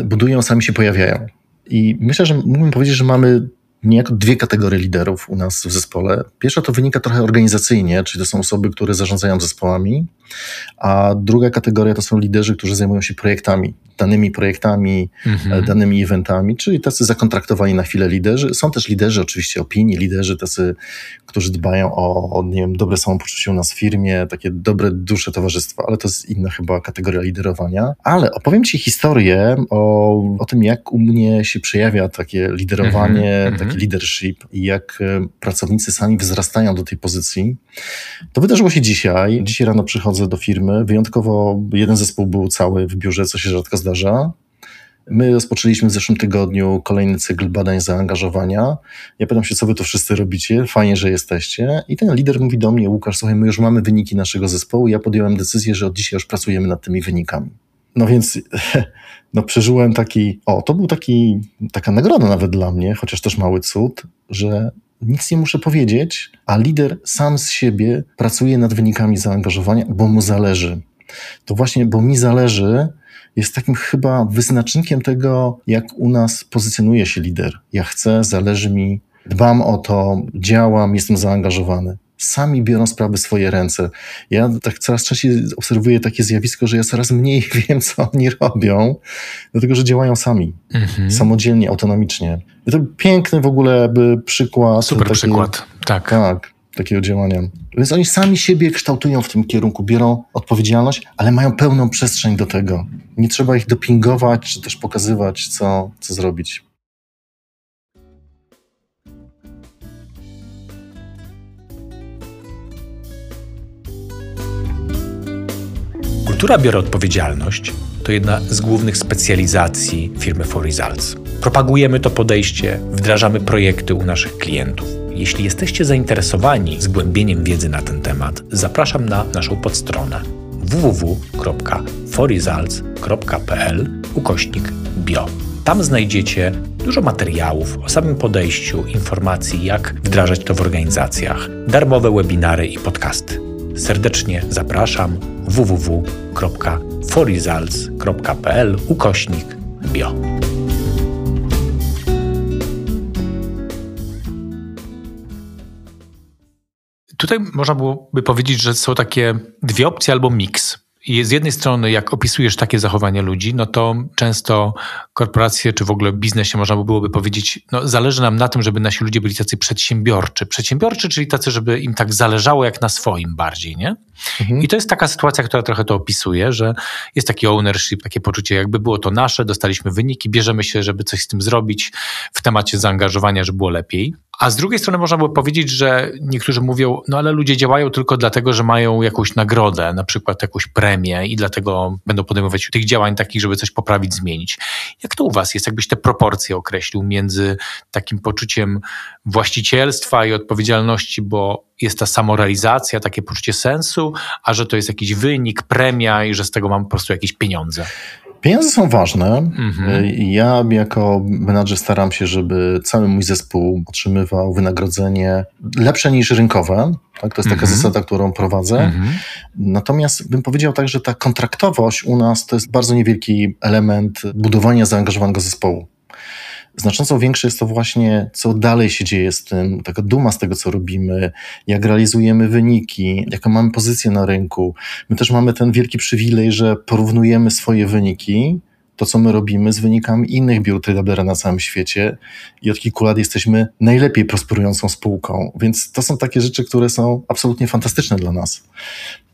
budują, sami się pojawiają. I myślę, że mógłbym powiedzieć, że mamy niejako dwie kategorie liderów u nas w zespole. Pierwsza to wynika trochę organizacyjnie, czyli to są osoby, które zarządzają zespołami, a druga kategoria to są liderzy, którzy zajmują się projektami, danymi projektami, mhm. danymi eventami, czyli tacy zakontraktowani na chwilę liderzy. Są też liderzy oczywiście opinii, liderzy tacy, którzy dbają o, o nie wiem, dobre samopoczucie u nas w firmie, takie dobre dusze towarzystwa, ale to jest inna chyba kategoria liderowania. Ale opowiem Ci historię o, o tym, jak u mnie się przejawia takie liderowanie, mhm. Taki leadership i jak e, pracownicy sami wzrastają do tej pozycji. To wydarzyło się dzisiaj. Dzisiaj rano przychodzę do firmy. Wyjątkowo jeden zespół był cały w biurze, co się rzadko zdarza. My rozpoczęliśmy w zeszłym tygodniu kolejny cykl badań zaangażowania. Ja pytam się, co wy to wszyscy robicie, fajnie, że jesteście. I ten lider mówi do mnie, Łukasz, słuchaj, my już mamy wyniki naszego zespołu, ja podjąłem decyzję, że od dzisiaj już pracujemy nad tymi wynikami. No więc no przeżyłem taki, o, to był taki, taka nagroda nawet dla mnie, chociaż też mały cud, że nic nie muszę powiedzieć, a lider sam z siebie pracuje nad wynikami zaangażowania, bo mu zależy. To właśnie, bo mi zależy, jest takim chyba wyznacznikiem tego, jak u nas pozycjonuje się lider. Ja chcę, zależy mi, dbam o to, działam, jestem zaangażowany sami biorą sprawy w swoje ręce. Ja tak coraz częściej obserwuję takie zjawisko, że ja coraz mniej wiem, co oni robią, dlatego że działają sami, mhm. samodzielnie, autonomicznie. I to piękny w ogóle by przykład. Super taki, przykład, tak. Tak, takiego działania. Więc oni sami siebie kształtują w tym kierunku, biorą odpowiedzialność, ale mają pełną przestrzeń do tego. Nie trzeba ich dopingować, czy też pokazywać, co, co zrobić. Kultura biorę odpowiedzialność to jedna z głównych specjalizacji firmy For Results. Propagujemy to podejście, wdrażamy projekty u naszych klientów. Jeśli jesteście zainteresowani zgłębieniem wiedzy na ten temat, zapraszam na naszą podstronę www.forresults.pl ukośnik bio. Tam znajdziecie dużo materiałów o samym podejściu, informacji, jak wdrażać to w organizacjach, darmowe webinary i podcasty. Serdecznie zapraszam www.forresults.pl ukośnik bio. Tutaj można byłoby powiedzieć, że są takie dwie opcje albo miks. I z jednej strony, jak opisujesz takie zachowania ludzi, no to często korporacje, czy w ogóle biznesie można byłoby powiedzieć, no zależy nam na tym, żeby nasi ludzie byli tacy przedsiębiorczy. Przedsiębiorczy, czyli tacy, żeby im tak zależało jak na swoim bardziej, nie? Mhm. I to jest taka sytuacja, która trochę to opisuje, że jest taki ownership, takie poczucie, jakby było to nasze, dostaliśmy wyniki, bierzemy się, żeby coś z tym zrobić w temacie zaangażowania, żeby było lepiej. A z drugiej strony można by powiedzieć, że niektórzy mówią, no ale ludzie działają tylko dlatego, że mają jakąś nagrodę, na przykład jakąś premię i dlatego będą podejmować tych działań takich, żeby coś poprawić, zmienić. Jak to u was jest? Jakbyś te proporcje określił między takim poczuciem właścicielstwa i odpowiedzialności, bo jest ta samorealizacja, takie poczucie sensu, a że to jest jakiś wynik, premia i że z tego mam po prostu jakieś pieniądze? Pieniądze są ważne. Mhm. Ja jako menadżer staram się, żeby cały mój zespół otrzymywał wynagrodzenie lepsze niż rynkowe. Tak? To jest taka mhm. zasada, którą prowadzę. Mhm. Natomiast bym powiedział tak, że ta kontraktowość u nas to jest bardzo niewielki element budowania zaangażowanego zespołu. Znacząco większe jest to właśnie, co dalej się dzieje z tym, taka duma z tego, co robimy, jak realizujemy wyniki, jaką mamy pozycję na rynku. My też mamy ten wielki przywilej, że porównujemy swoje wyniki, to co my robimy z wynikami innych biur tradera na całym świecie i od kilku lat jesteśmy najlepiej prosperującą spółką. Więc to są takie rzeczy, które są absolutnie fantastyczne dla nas.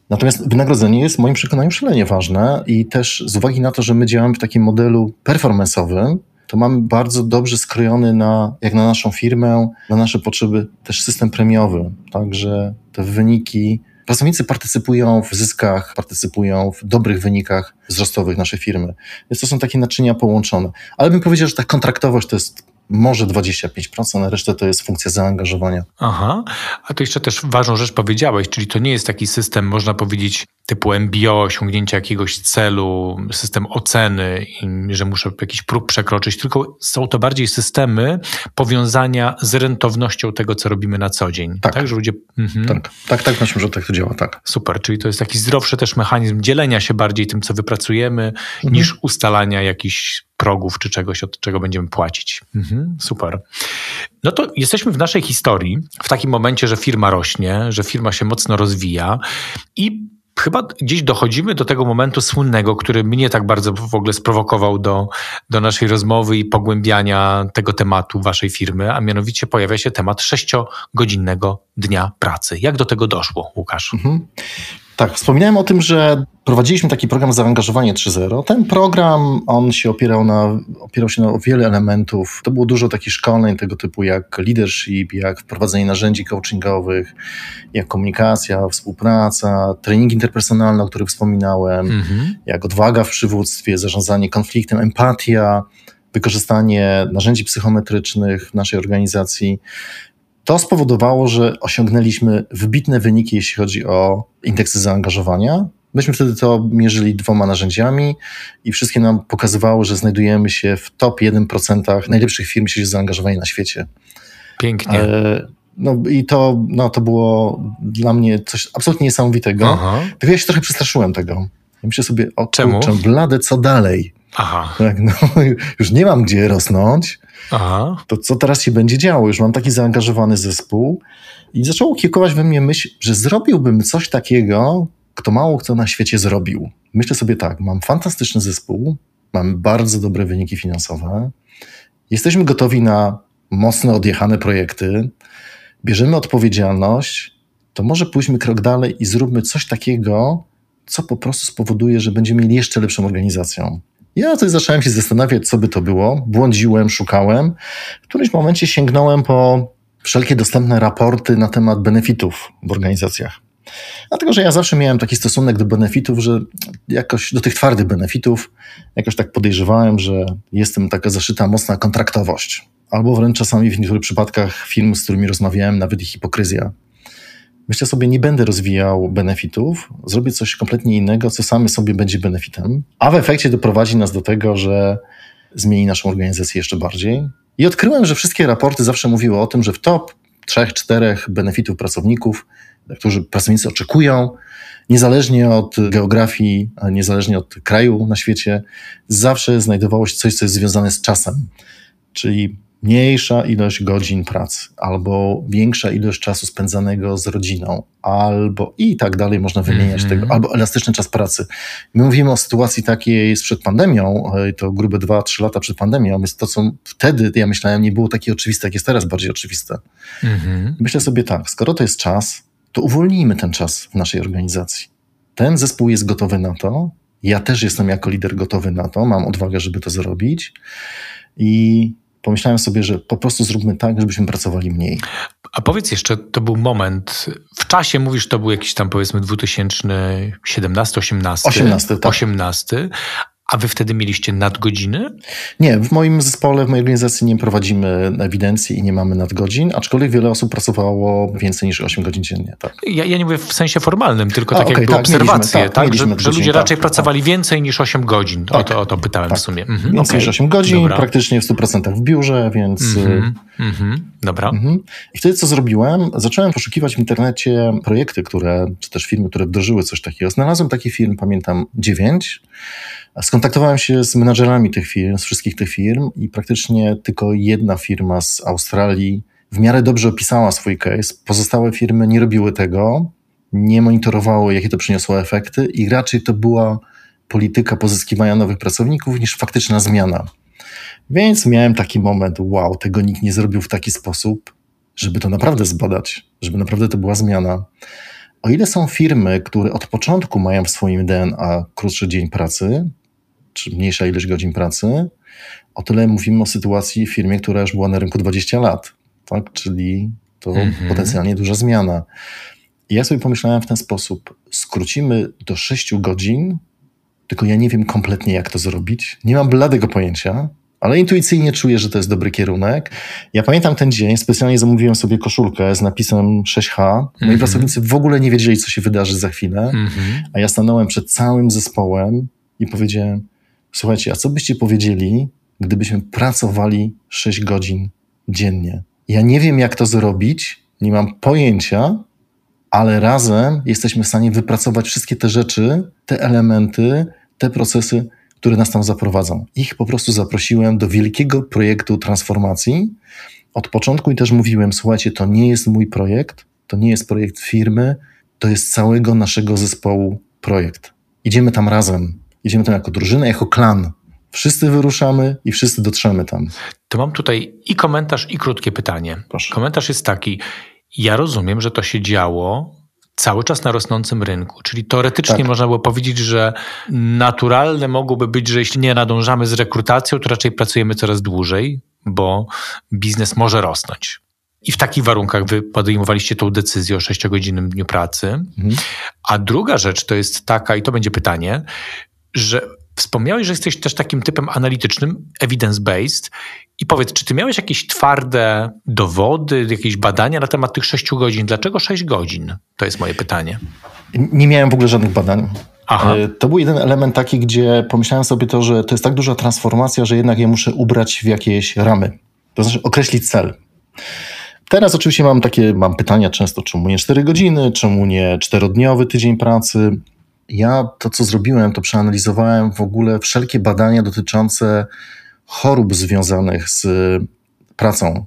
Natomiast wynagrodzenie jest w moim przekonaniu szalenie ważne i też z uwagi na to, że my działamy w takim modelu performanceowym, to mamy bardzo dobrze skrojony na, jak na naszą firmę, na nasze potrzeby też system premiowy. Także te wyniki, pracownicy partycypują w zyskach, partycypują w dobrych wynikach wzrostowych naszej firmy. Więc to są takie naczynia połączone. Ale bym powiedział, że ta kontraktowość to jest może 25%, a resztę to jest funkcja zaangażowania. Aha, a to jeszcze też ważną rzecz powiedziałeś, czyli to nie jest taki system, można powiedzieć, typu MBO, osiągnięcia jakiegoś celu, system oceny, że muszę jakiś próg przekroczyć, tylko są to bardziej systemy powiązania z rentownością tego, co robimy na co dzień. Tak, tak że ludzie... Mhm. Tak, tak, tak, naszym, że tak to działa, tak. Super, czyli to jest taki zdrowszy też mechanizm dzielenia się bardziej tym, co wypracujemy, mhm. niż ustalania jakichś progów czy czegoś, od czego będziemy płacić. Mhm, super. No to jesteśmy w naszej historii, w takim momencie, że firma rośnie, że firma się mocno rozwija i chyba gdzieś dochodzimy do tego momentu słynnego, który mnie tak bardzo w ogóle sprowokował do, do naszej rozmowy i pogłębiania tego tematu waszej firmy, a mianowicie pojawia się temat sześciogodzinnego dnia pracy. Jak do tego doszło, Łukasz? Mhm. Tak, wspominałem o tym, że prowadziliśmy taki program Zaangażowanie 3.0. Ten program, on się opierał, na, opierał się na wiele elementów. To było dużo takich szkoleń tego typu jak leadership, jak wprowadzenie narzędzi coachingowych, jak komunikacja, współpraca, trening interpersonalny, o których wspominałem, mhm. jak odwaga w przywództwie, zarządzanie konfliktem, empatia, wykorzystanie narzędzi psychometrycznych w naszej organizacji. To spowodowało, że osiągnęliśmy wybitne wyniki, jeśli chodzi o indeksy zaangażowania. Myśmy wtedy to mierzyli dwoma narzędziami i wszystkie nam pokazywało, że znajdujemy się w top 1% najlepszych firm, jeśli chodzi o zaangażowanie na świecie. Pięknie. E, no i to, no, to było dla mnie coś absolutnie niesamowitego. Aha. Tylko ja się trochę przestraszyłem tego. Ja myślę sobie, o Czemu? kurczę, blade, co dalej? Aha. Tak, no, już nie mam gdzie rosnąć. Aha. To co teraz się będzie działo? Już mam taki zaangażowany zespół i zaczęło kiełkować we mnie myśl, że zrobiłbym coś takiego, kto mało kto na świecie zrobił. Myślę sobie tak, mam fantastyczny zespół, mam bardzo dobre wyniki finansowe, jesteśmy gotowi na mocno odjechane projekty, bierzemy odpowiedzialność, to może pójdźmy krok dalej i zróbmy coś takiego, co po prostu spowoduje, że będziemy mieli jeszcze lepszą organizacją. Ja coś zacząłem się zastanawiać, co by to było. Błądziłem, szukałem. W którymś momencie sięgnąłem po wszelkie dostępne raporty na temat benefitów w organizacjach. Dlatego, że ja zawsze miałem taki stosunek do benefitów, że jakoś do tych twardych benefitów, jakoś tak podejrzewałem, że jestem taka zaszyta mocna kontraktowość. Albo wręcz czasami w niektórych przypadkach firm, z którymi rozmawiałem, nawet i hipokryzja. Myślę sobie, nie będę rozwijał benefitów, zrobię coś kompletnie innego, co same sobie będzie benefitem, a w efekcie doprowadzi nas do tego, że zmieni naszą organizację jeszcze bardziej. I odkryłem, że wszystkie raporty zawsze mówiły o tym, że w top trzech, czterech benefitów pracowników, którzy pracownicy oczekują, niezależnie od geografii, niezależnie od kraju na świecie, zawsze znajdowało się coś, co jest związane z czasem. Czyli mniejsza ilość godzin pracy, albo większa ilość czasu spędzanego z rodziną, albo i tak dalej można wymieniać mm -hmm. tego, albo elastyczny czas pracy. My mówimy o sytuacji takiej sprzed pandemią, to grube 2-3 lata przed pandemią, jest to, co wtedy, ja myślałem, nie było takie oczywiste, jak jest teraz bardziej oczywiste. Mm -hmm. Myślę sobie tak, skoro to jest czas, to uwolnijmy ten czas w naszej organizacji. Ten zespół jest gotowy na to, ja też jestem jako lider gotowy na to, mam odwagę, żeby to zrobić i pomyślałem sobie, że po prostu zróbmy tak, żebyśmy pracowali mniej. A powiedz jeszcze, to był moment, w czasie mówisz, to był jakiś tam powiedzmy 2017, 18. 18, tak. 18. A wy wtedy mieliście nadgodziny? Nie, w moim zespole, w mojej organizacji nie prowadzimy ewidencji i nie mamy nadgodzin, aczkolwiek wiele osób pracowało więcej niż 8 godzin dziennie. Tak. Ja, ja nie mówię w sensie formalnym, tylko A, tak okay, jakby tak, obserwacje, mieliśmy, tak, tak że, że, ludzie raczej tak, pracowali tak. więcej niż 8 godzin. O, to, o to pytałem w sumie. Mhm, więcej okay. niż 8 godzin, Dobra. praktycznie w 100% w biurze, więc... Mhm, mhm. Dobra. Mhm. I wtedy co zrobiłem? Zacząłem poszukiwać w internecie projekty, które, czy też firmy, które wdrożyły coś takiego. Znalazłem taki firm, pamiętam, 9 Skontaktowałem się z menadżerami tych firm, z wszystkich tych firm i praktycznie tylko jedna firma z Australii w miarę dobrze opisała swój case. Pozostałe firmy nie robiły tego, nie monitorowały, jakie to przyniosło efekty i raczej to była polityka pozyskiwania nowych pracowników niż faktyczna zmiana. Więc miałem taki moment, wow, tego nikt nie zrobił w taki sposób, żeby to naprawdę zbadać, żeby naprawdę to była zmiana. O ile są firmy, które od początku mają w swoim DNA krótszy dzień pracy, czy mniejsza ilość godzin pracy, o tyle mówimy o sytuacji w firmie, która już była na rynku 20 lat, tak? czyli to mhm. potencjalnie duża zmiana. I ja sobie pomyślałem w ten sposób, skrócimy do 6 godzin, tylko ja nie wiem kompletnie jak to zrobić, nie mam bladego pojęcia, ale intuicyjnie czuję, że to jest dobry kierunek. Ja pamiętam ten dzień, specjalnie zamówiłem sobie koszulkę z napisem 6H. Moi mm -hmm. pracownicy w ogóle nie wiedzieli, co się wydarzy za chwilę, mm -hmm. a ja stanąłem przed całym zespołem i powiedziałem, Słuchajcie, a co byście powiedzieli, gdybyśmy pracowali 6 godzin dziennie? Ja nie wiem, jak to zrobić, nie mam pojęcia, ale razem jesteśmy w stanie wypracować wszystkie te rzeczy, te elementy, te procesy, które nas tam zaprowadzą. Ich po prostu zaprosiłem do wielkiego projektu transformacji. Od początku i też mówiłem: Słuchajcie, to nie jest mój projekt, to nie jest projekt firmy, to jest całego naszego zespołu projekt. Idziemy tam razem. Idziemy tam jako drużyna, jako klan. Wszyscy wyruszamy i wszyscy dotrzemy tam. To mam tutaj i komentarz, i krótkie pytanie. Proszę. Komentarz jest taki. Ja rozumiem, że to się działo cały czas na rosnącym rynku. Czyli teoretycznie Tak. można było powiedzieć, że naturalne mogłoby być, że jeśli nie nadążamy z rekrutacją, to raczej pracujemy coraz dłużej, bo biznes może rosnąć. I w takich warunkach wy podejmowaliście tą decyzję o 6-godzinnym dniu pracy. Mhm. A druga rzecz to jest taka, i to będzie pytanie, że wspomniałeś, że jesteś też takim typem analitycznym, evidence-based. I powiedz, czy ty miałeś jakieś twarde dowody, jakieś badania na temat tych 6 godzin? Dlaczego 6 godzin? To jest moje pytanie. Nie miałem w ogóle żadnych badań. Aha. E, To był jeden element taki, gdzie pomyślałem sobie to, że to jest tak duża transformacja, że jednak ja muszę ubrać w jakieś ramy. To znaczy określić cel. Teraz oczywiście mam takie, mam pytania często, czemu nie 4 godziny, czemu nie czterodniowy tydzień pracy. Ja to, co zrobiłem, to przeanalizowałem w ogóle wszelkie badania dotyczące chorób związanych z pracą.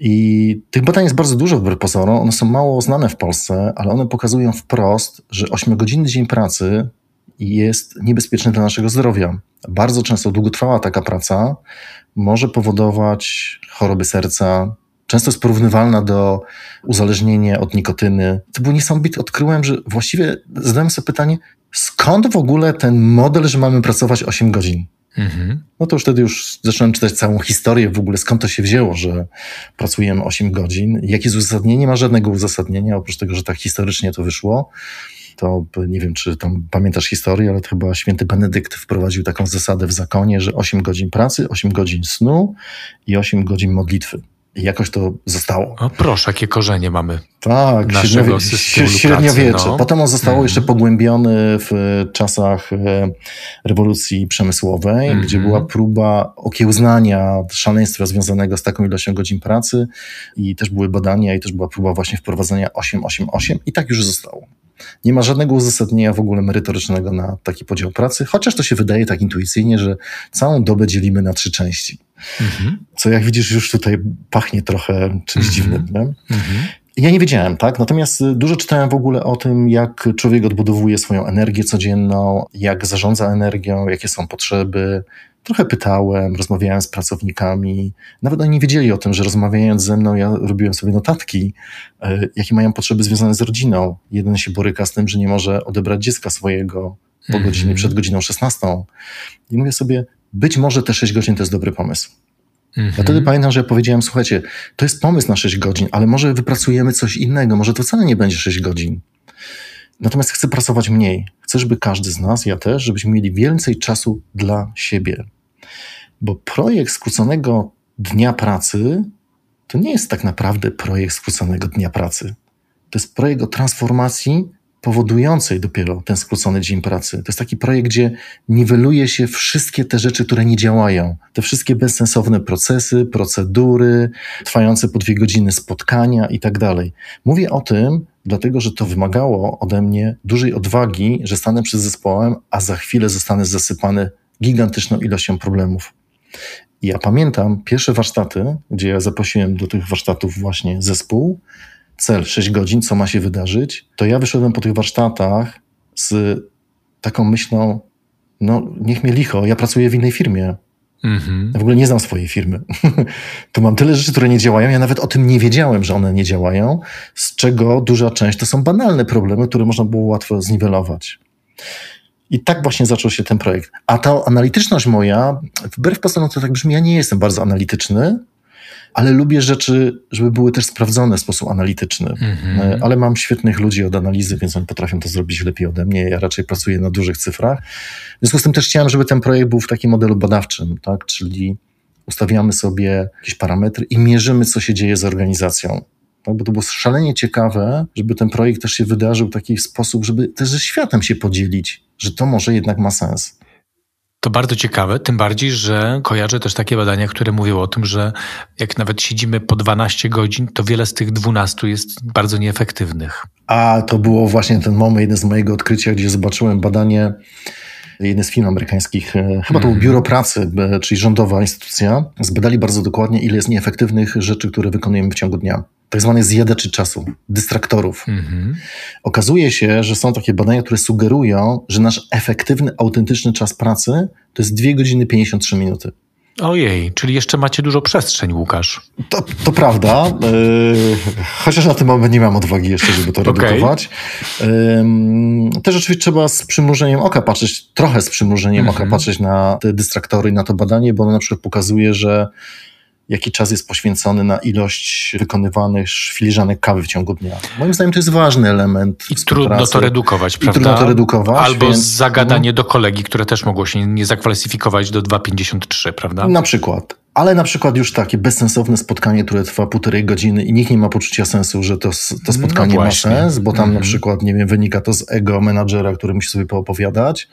I tych badań jest bardzo dużo wbrew pozorom. One są mało znane w Polsce, ale one pokazują wprost, że 8-godzinny dzień pracy jest niebezpieczny dla naszego zdrowia. Bardzo często długotrwała taka praca może powodować choroby serca. Często jest porównywalna do uzależnienia od nikotyny. To było niesamowite. Odkryłem, że właściwie zadałem sobie pytanie, skąd w ogóle ten model, że mamy pracować 8 godzin? Mhm. No to już wtedy już zacząłem czytać całą historię w ogóle, skąd to się wzięło, że pracujemy 8 godzin. Jakie jest uzasadnienie? Nie ma żadnego uzasadnienia, oprócz tego, że tak historycznie to wyszło. To nie wiem, czy tam pamiętasz historię, ale chyba święty Benedykt wprowadził taką zasadę w zakonie, że 8 godzin pracy, 8 godzin snu i 8 godzin modlitwy. I jakoś to zostało. O proszę, jakie korzenie mamy. Tak, naszego średniowie- średniowiecze. no. Potem on został Mhm. jeszcze pogłębiony w czasach e, rewolucji przemysłowej, Mhm. gdzie była próba okiełznania szaleństwa związanego z taką ilością godzin pracy i też były badania i też była próba właśnie wprowadzenia 888 i tak już zostało. Nie ma żadnego uzasadnienia w ogóle merytorycznego na taki podział pracy, chociaż to się wydaje tak intuicyjnie, że całą dobę dzielimy na trzy części. Mhm. Co jak widzisz już tutaj pachnie trochę czymś Mhm. dziwnym. Nie? Mhm. Ja nie wiedziałem, tak? Natomiast y, dużo czytałem w ogóle o tym, jak człowiek odbudowuje swoją energię codzienną, jak zarządza energią, jakie są potrzeby. Trochę pytałem, rozmawiałem z pracownikami. Nawet oni nie wiedzieli o tym, że rozmawiając ze mną, ja robiłem sobie notatki, y, jakie mają potrzeby związane z rodziną. Jeden się boryka z tym, że nie może odebrać dziecka swojego po Mhm. godzinie, przed godziną 16. I mówię sobie, być może te 6 godzin to jest dobry pomysł. Mhm. Ja wtedy pamiętam, że ja powiedziałem, słuchajcie, to jest pomysł na 6 godzin, ale może wypracujemy coś innego, może to wcale nie będzie 6 godzin. Natomiast chcę pracować mniej. Chcę, żeby każdy z nas, ja też, żebyśmy mieli więcej czasu dla siebie. Bo projekt skróconego dnia pracy to nie jest tak naprawdę projekt skróconego dnia pracy. To jest projekt o transformacji powodującej dopiero ten skrócony dzień pracy. To jest taki projekt, gdzie niweluje się wszystkie te rzeczy, które nie działają. Te wszystkie bezsensowne procesy, procedury, trwające po dwie godziny spotkania i tak dalej. Mówię o tym, dlatego że to wymagało ode mnie dużej odwagi, że stanę przed zespołem, a za chwilę zostanę zasypany gigantyczną ilością problemów. I ja pamiętam pierwsze warsztaty, gdzie ja zaprosiłem do tych warsztatów właśnie zespół, cel 6 godzin, co ma się wydarzyć, to ja wyszedłem po tych warsztatach z taką myślą, no niech mnie licho, ja pracuję w innej firmie. Mhm. Ja w ogóle nie znam swojej firmy. tu mam tyle rzeczy, które nie działają. Ja nawet o tym nie wiedziałem, że one nie działają, z czego duża część to są banalne problemy, które można było łatwo zniwelować. I tak właśnie zaczął się ten projekt. A ta analityczność moja, wbrew pozorom to tak brzmi, ja nie jestem bardzo analityczny, ale lubię rzeczy, żeby były też sprawdzone w sposób analityczny. Mhm. E, Ale mam świetnych ludzi od analizy, więc oni potrafią to zrobić lepiej ode mnie. Ja raczej pracuję na dużych cyfrach. W związku z tym też chciałem, żeby ten projekt był w takim modelu badawczym, tak? czyli ustawiamy sobie jakieś parametry i mierzymy, co się dzieje z organizacją. Tak? Bo to było szalenie ciekawe, żeby ten projekt też się wydarzył w taki sposób, żeby też ze światem się podzielić, że to może jednak ma sens. To bardzo ciekawe, tym bardziej, że kojarzę też takie badania, które mówią o tym, że jak nawet siedzimy po 12 godzin, to wiele z tych 12 jest bardzo nieefektywnych. A to było właśnie ten moment, jeden z mojego odkrycia, gdzie zobaczyłem badanie jednej z firm amerykańskich, e, chyba to było Mhm. Biuro Pracy, czyli rządowa instytucja, zbadali bardzo dokładnie, ile jest nieefektywnych rzeczy, które wykonujemy w ciągu dnia. Tak zwanych zjadaczy czasu, dystraktorów. Mhm. Okazuje się, że są takie badania, które sugerują, że nasz efektywny, autentyczny czas pracy to jest 2 godziny 53 minuty. Ojej, czyli jeszcze macie dużo przestrzeń, Łukasz. To, to prawda, yy, chociaż na tym moment nie mam odwagi jeszcze, żeby to okay. redukować. Yy, też oczywiście trzeba z przymrużeniem oka patrzeć, trochę z przymrużeniem mm -hmm. oka patrzeć na te dystraktory i na to badanie, bo ono na przykład pokazuje, że jaki czas jest poświęcony na ilość wykonywanych filiżanek kawy w ciągu dnia. Moim zdaniem to jest ważny element. I trudno to redukować, I prawda? trudno to redukować. Albo więc... zagadanie do kolegi, które też mogło się nie zakwalifikować do 2,53, prawda? Na przykład ale na przykład już takie bezsensowne spotkanie, które trwa półtorej godziny i nikt nie ma poczucia sensu, że to, to no spotkanie no ma sens, bo tam na przykład, nie wiem, wynika to z ego menadżera, który musi sobie poopowiadać,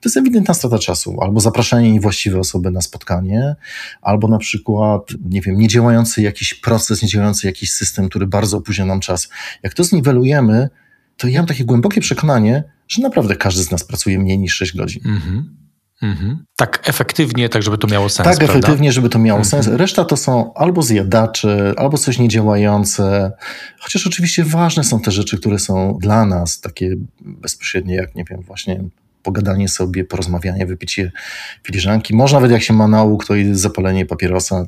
to jest ewidentna strata czasu. Albo zapraszanie niewłaściwej osoby na spotkanie, albo na przykład, nie wiem, niedziałający jakiś proces, niedziałający jakiś system, który bardzo opóźnia nam czas. Jak to zniwelujemy, to ja mam takie głębokie przekonanie, że naprawdę każdy z nas pracuje mniej niż 6 godzin. -hmm. Mhm. Tak efektywnie, tak żeby to miało sens. Tak prawda? efektywnie, żeby to miało mhm. sens. Reszta to są albo zjadacze, albo coś niedziałające. Chociaż oczywiście ważne są te rzeczy, które są dla nas takie bezpośrednie, jak nie wiem, właśnie pogadanie sobie, porozmawianie, wypicie filiżanki. Może nawet jak się ma nauk, to i zapalenie papierosa,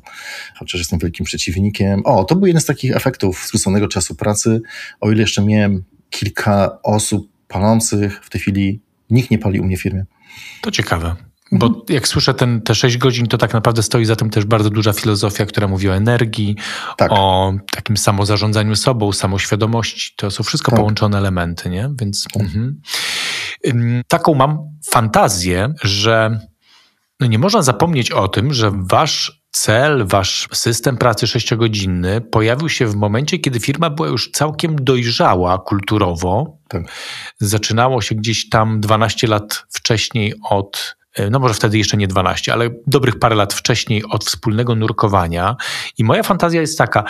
chociaż jestem wielkim przeciwnikiem. O, to był jeden z takich efektów skróconego czasu pracy. O ile jeszcze miałem kilka osób palących, w tej chwili nikt nie pali u mnie w firmie. To ciekawe. Bo jak słyszę ten, te 6 godzin, to tak naprawdę stoi za tym też bardzo duża filozofia, która mówi o energii, tak. o takim samozarządzaniu sobą, samoświadomości. To są wszystko tak. połączone elementy, nie? Więc tak. mhm. taką mam fantazję, że no nie można zapomnieć o tym, że wasz cel, wasz system pracy sześciogodzinny pojawił się w momencie, kiedy firma była już całkiem dojrzała kulturowo. Tak. Zaczynało się gdzieś tam 12 lat wcześniej od no może wtedy jeszcze nie 12, ale dobrych parę lat wcześniej od wspólnego nurkowania. I moja fantazja jest taka,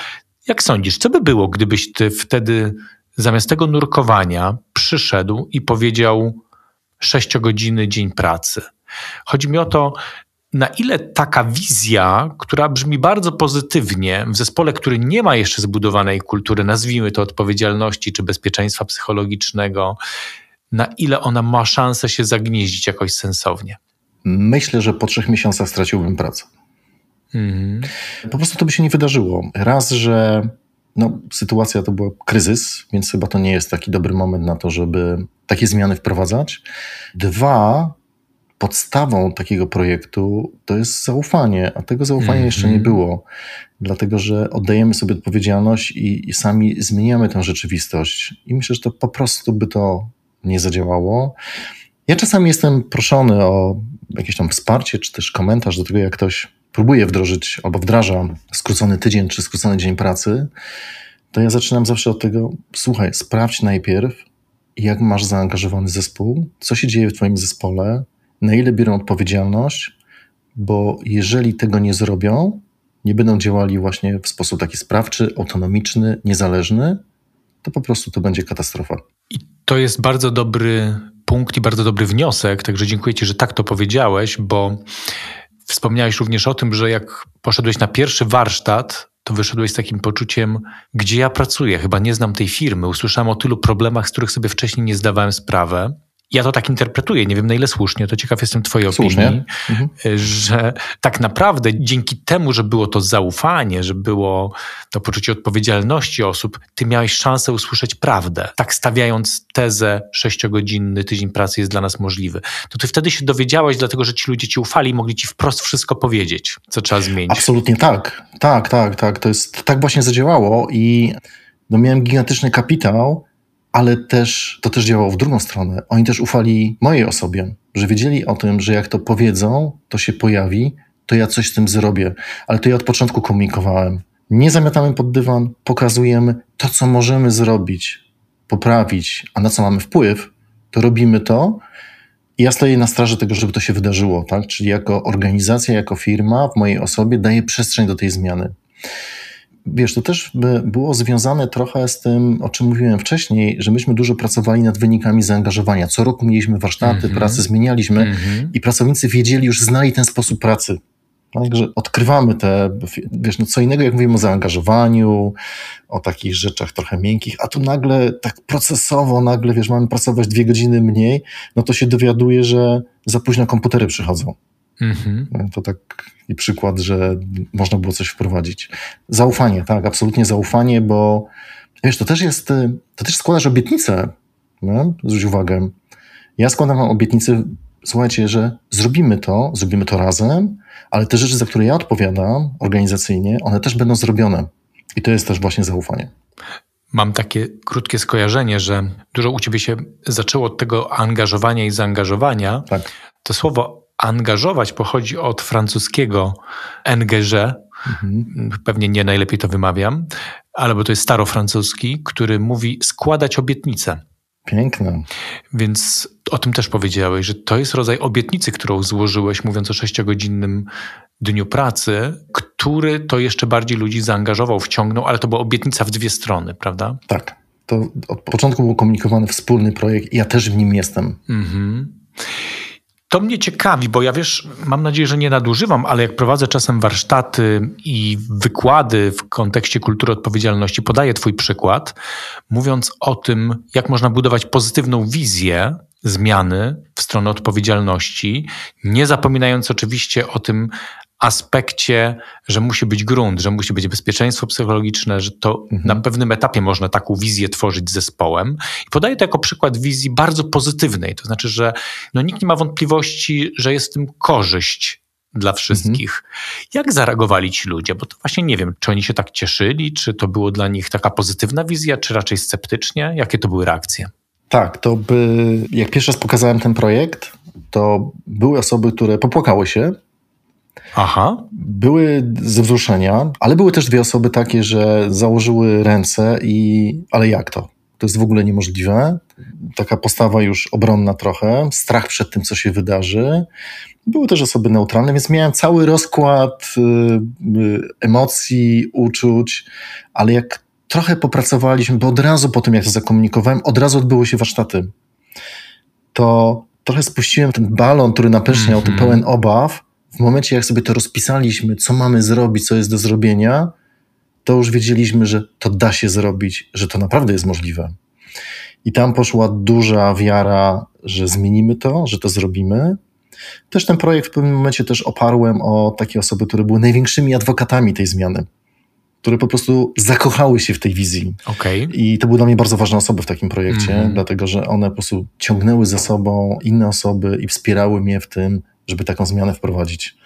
jak sądzisz, co by było, gdybyś ty wtedy zamiast tego nurkowania przyszedł i powiedział sześciogodzinny dzień pracy? Chodzi mi o to, na ile taka wizja, która brzmi bardzo pozytywnie w zespole, który nie ma jeszcze zbudowanej kultury, nazwijmy to odpowiedzialności czy bezpieczeństwa psychologicznego, na ile ona ma szansę się zagnieździć jakoś sensownie? Myślę, że po trzech miesiącach straciłbym pracę. Mhm. Po prostu to by się nie wydarzyło. Raz, że no, sytuacja to był kryzys, więc chyba to nie jest taki dobry moment na to, żeby takie zmiany wprowadzać. Dwa, podstawą takiego projektu to jest zaufanie, a tego zaufania mm -hmm. jeszcze nie mhm. było, dlatego że oddajemy sobie odpowiedzialność i, i, sami zmieniamy tę rzeczywistość. I myślę, że to po prostu by to nie zadziałało. Ja czasami jestem proszony o jakieś tam wsparcie, czy też komentarz do tego, jak ktoś próbuje wdrożyć albo wdraża skrócony tydzień czy skrócony dzień pracy. To ja zaczynam zawsze od tego, słuchaj, sprawdź najpierw, jak masz zaangażowany zespół, co się dzieje w Twoim zespole, na ile biorą odpowiedzialność, bo jeżeli tego nie zrobią, nie będą działali właśnie w sposób taki sprawczy, autonomiczny, niezależny, to po prostu to będzie katastrofa. I to jest bardzo dobry punkt i bardzo dobry wniosek, także dziękuję Ci, że tak to powiedziałeś, bo wspomniałeś również o tym, że jak poszedłeś na pierwszy warsztat, to wyszedłeś z takim poczuciem, gdzie ja pracuję, chyba nie znam tej firmy, usłyszałem o tylu problemach, z których sobie wcześniej nie zdawałem sprawy ja to tak interpretuję, nie wiem na ile słusznie, to ciekaw jestem twojej słusznie. opinii, mhm. że tak naprawdę dzięki temu, że było to zaufanie, że było to poczucie odpowiedzialności osób, ty miałeś szansę usłyszeć prawdę. Tak stawiając tezę sześciogodzinny tydzień pracy jest dla nas możliwy. To ty wtedy się dowiedziałeś, dlatego że ci ludzie ci ufali i mogli ci wprost wszystko powiedzieć, co trzeba zmienić. Absolutnie tak. Tak, tak, tak. To jest, tak właśnie zadziałało i no miałem gigantyczny kapitał, ale też to też działało w drugą stronę. Oni też ufali mojej osobie, że wiedzieli o tym, że jak to powiedzą, to się pojawi, to ja coś z tym zrobię. Ale to ja od początku komunikowałem. Nie zamiatamy pod dywan, pokazujemy to, co możemy zrobić, poprawić, a na co mamy wpływ, to robimy to. I ja stoję na straży tego, żeby to się wydarzyło, tak? Czyli jako organizacja, jako firma w mojej osobie daję przestrzeń do tej zmiany wiesz, to też by było związane trochę z tym, o czym mówiłem wcześniej, że myśmy dużo pracowali nad wynikami zaangażowania. Co roku mieliśmy warsztaty, mm -hmm. pracy zmienialiśmy mm -hmm. i pracownicy wiedzieli, już znali ten sposób pracy. Także odkrywamy te, wiesz, no co innego jak mówimy o zaangażowaniu, o takich rzeczach trochę miękkich, a tu nagle tak procesowo, nagle, wiesz, mamy pracować dwie godziny mniej, no to się dowiaduje, że za późno komputery przychodzą. Mhm. To taki przykład, że można było coś wprowadzić. Zaufanie, tak, absolutnie zaufanie, bo wiesz, to też jest, to też składasz obietnicę, no? zwróć uwagę. Ja składam obietnicę, słuchajcie, że zrobimy to, zrobimy to razem, ale te rzeczy, za które ja odpowiadam organizacyjnie, one też będą zrobione. I to jest też właśnie zaufanie. Mam takie krótkie skojarzenie, że dużo u ciebie się zaczęło od tego angażowania i zaangażowania. Tak. To słowo angażować pochodzi od francuskiego engage, mhm. pewnie nie najlepiej to wymawiam, ale bo to jest starofrancuski, który mówi składać obietnice. Piękne. Więc o tym też powiedziałeś, że to jest rodzaj obietnicy, którą złożyłeś, mówiąc o sześciogodzinnym dniu pracy, który to jeszcze bardziej ludzi zaangażował, wciągnął, ale to była obietnica w dwie strony, prawda? Tak. To od początku był komunikowany wspólny projekt i ja też w nim jestem. Mhm. To mnie ciekawi, bo ja wiesz, mam nadzieję, że nie nadużywam, ale jak prowadzę czasem warsztaty i wykłady w kontekście kultury odpowiedzialności, podaję Twój przykład, mówiąc o tym, jak można budować pozytywną wizję zmiany w stronę odpowiedzialności, nie zapominając oczywiście o tym aspekcie, że musi być grunt, że musi być bezpieczeństwo psychologiczne, że to mhm. na pewnym etapie można taką wizję tworzyć z zespołem. I podaję to jako przykład wizji bardzo pozytywnej. To znaczy, że no, nikt nie ma wątpliwości, że jest w tym korzyść dla wszystkich. Mhm. Jak zareagowali ci ludzie? Bo to właśnie nie wiem, czy oni się tak cieszyli, czy to było dla nich taka pozytywna wizja, czy raczej sceptycznie? Jakie to były reakcje? Tak, to by, jak pierwszy raz pokazałem ten projekt, to były osoby, które popłakały się, Aha. Były ze wzruszenia, ale były też dwie osoby takie, że założyły ręce i ale jak to? To jest w ogóle niemożliwe. Taka postawa już obronna trochę, strach przed tym, co się wydarzy. Były też osoby neutralne, więc miałem cały rozkład y, y, emocji, uczuć, ale jak trochę popracowaliśmy, bo od razu po tym, jak to zakomunikowałem, od razu odbyły się warsztaty. To trochę spuściłem ten balon, który napęczniał, mm -hmm. ten pełen obaw, w momencie, jak sobie to rozpisaliśmy, co mamy zrobić, co jest do zrobienia, to już wiedzieliśmy, że to da się zrobić, że to naprawdę jest możliwe. I tam poszła duża wiara, że zmienimy to, że to zrobimy. Też ten projekt w pewnym momencie też oparłem o takie osoby, które były największymi adwokatami tej zmiany, które po prostu zakochały się w tej wizji. Okay. I to były dla mnie bardzo ważne osoby w takim projekcie, mm dlatego że one po prostu ciągnęły ze sobą inne osoby i wspierały mnie w tym, żeby taką zmianę wprowadzić.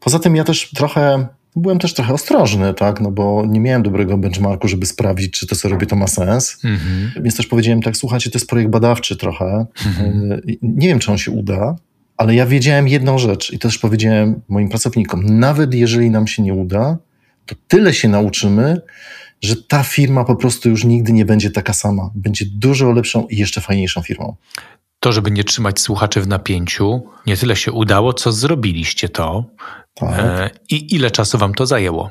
Poza tym ja też trochę, byłem też trochę ostrożny, tak, no bo nie miałem dobrego benchmarku, żeby sprawdzić, czy to, co robię, to ma sens. Mhm. Więc też powiedziałem tak, słuchajcie, to jest projekt badawczy trochę. Mhm. Y, nie wiem, czy on się uda, ale ja wiedziałem jedną rzecz i też powiedziałem moim pracownikom, nawet jeżeli nam się nie uda, to tyle się nauczymy, że ta firma po prostu już nigdy nie będzie taka sama. Będzie dużo lepszą i jeszcze fajniejszą firmą to, żeby nie trzymać słuchaczy w napięciu, nie tyle się udało, co zrobiliście to. Tak. E, I ile czasu wam to zajęło?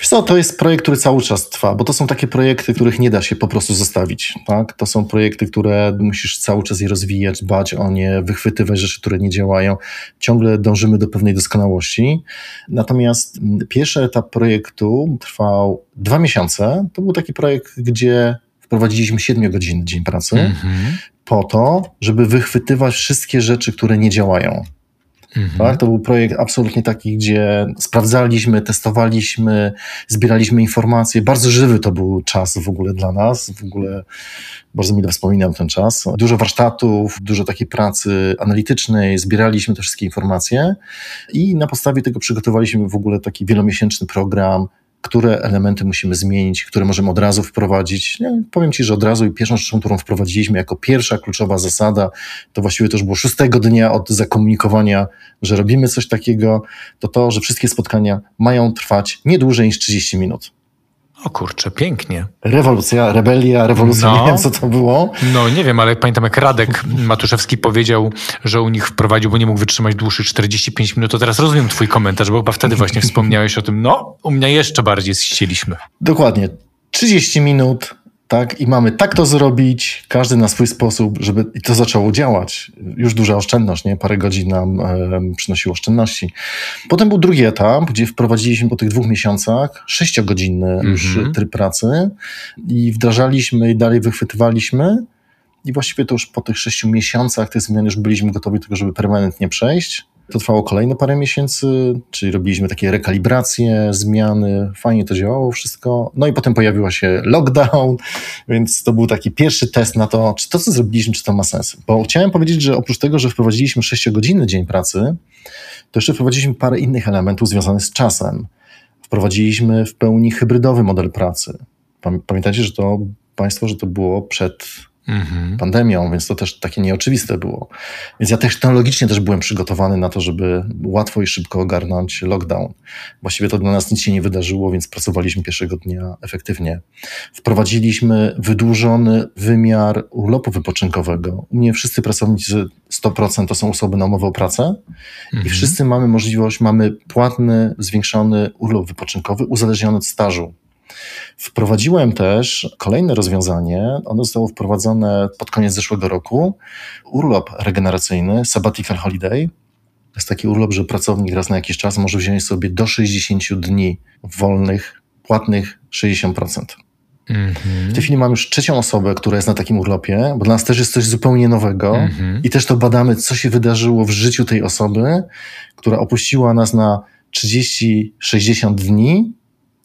Wiesz co, to jest projekt, który cały czas trwa, bo to są takie projekty, których nie da się po prostu zostawić. Tak? To są projekty, które musisz cały czas je rozwijać, dbać o nie, wychwytywać rzeczy, które nie działają. Ciągle dążymy do pewnej doskonałości. Natomiast pierwszy etap projektu trwał dwa miesiące. To był taki projekt, gdzie wprowadziliśmy 7 godzin dzień pracy. Mm -hmm po to, żeby wychwytywać wszystkie rzeczy, które nie działają. Mhm. Tak? To był projekt absolutnie taki, gdzie sprawdzaliśmy, testowaliśmy, zbieraliśmy informacje. Bardzo żywy to był czas w ogóle dla nas. W ogóle bardzo mile wspominam ten czas. Dużo warsztatów, dużo takiej pracy analitycznej, zbieraliśmy te wszystkie informacje i na podstawie tego przygotowaliśmy w ogóle taki wielomiesięczny program które elementy musimy zmienić, które możemy od razu wprowadzić. Nie, powiem Ci, że od razu i pierwszą rzeczą, którą wprowadziliśmy jako pierwsza kluczowa zasada, to właściwie to już było szóstego dnia od zakomunikowania, że robimy coś takiego, to to, że wszystkie spotkania mają trwać nie dłużej niż 30 minut. O kurczę, pięknie. Rewolucja, rebelia, rewolucja, no, nie wiem co to było. No nie wiem, ale pamiętam jak Radek Matuszewski powiedział, że u nich wprowadził, bo nie mógł wytrzymać dłuższych 45 minut, to teraz rozumiem twój komentarz, bo chyba wtedy właśnie wspomniałeś o tym, no u mnie jeszcze bardziej chcieliśmy. Dokładnie. 30 minut, tak? I mamy tak to zrobić, każdy na swój sposób, żeby i to zaczęło działać. Już duża oszczędność, nie? Parę godzin nam e, przynosiło oszczędności. Potem był drugi etap, gdzie wprowadziliśmy po tych dwóch miesiącach sześciogodzinny mm -hmm. już tryb pracy i wdrażaliśmy i dalej wychwytywaliśmy. I właściwie to już po tych sześciu miesiącach tych zmian już byliśmy gotowi do tego, żeby permanentnie przejść. To trwało kolejne parę miesięcy, czyli robiliśmy takie rekalibracje, zmiany, fajnie to działało wszystko. No i potem pojawiła się lockdown, więc to był taki pierwszy test na to, czy to, co zrobiliśmy, czy to ma sens. Bo chciałem powiedzieć, że oprócz tego, że wprowadziliśmy 6-godzinny dzień pracy, to jeszcze wprowadziliśmy parę innych elementów związanych z czasem. Wprowadziliśmy w pełni hybrydowy model pracy. Pamiętajcie, że to Państwo, że to było przed mhm. pandemią, więc to też takie nieoczywiste było. Więc ja technologicznie też byłem przygotowany na to, żeby łatwo i szybko ogarnąć lockdown. Właściwie to dla nas nic się nie wydarzyło, więc pracowaliśmy pierwszego dnia efektywnie. Wprowadziliśmy wydłużony wymiar urlopu wypoczynkowego. U mnie wszyscy pracownicy 100% to są osoby na umowę o pracę mhm. i wszyscy mamy możliwość, mamy płatny, zwiększony urlop wypoczynkowy uzależniony od stażu. Wprowadziłem też kolejne rozwiązanie. Ono zostało wprowadzone pod koniec zeszłego roku. Urlop regeneracyjny, sabbatical holiday. To jest taki urlop, że pracownik raz na jakiś czas może wziąć sobie do 60 dni wolnych, płatnych 60%. Mm -hmm. W tej chwili mam już trzecią osobę, która jest na takim urlopie, bo dla nas też jest coś zupełnie nowego mm -hmm. i też to badamy, co się wydarzyło w życiu tej osoby, która opuściła nas na 30-60 dni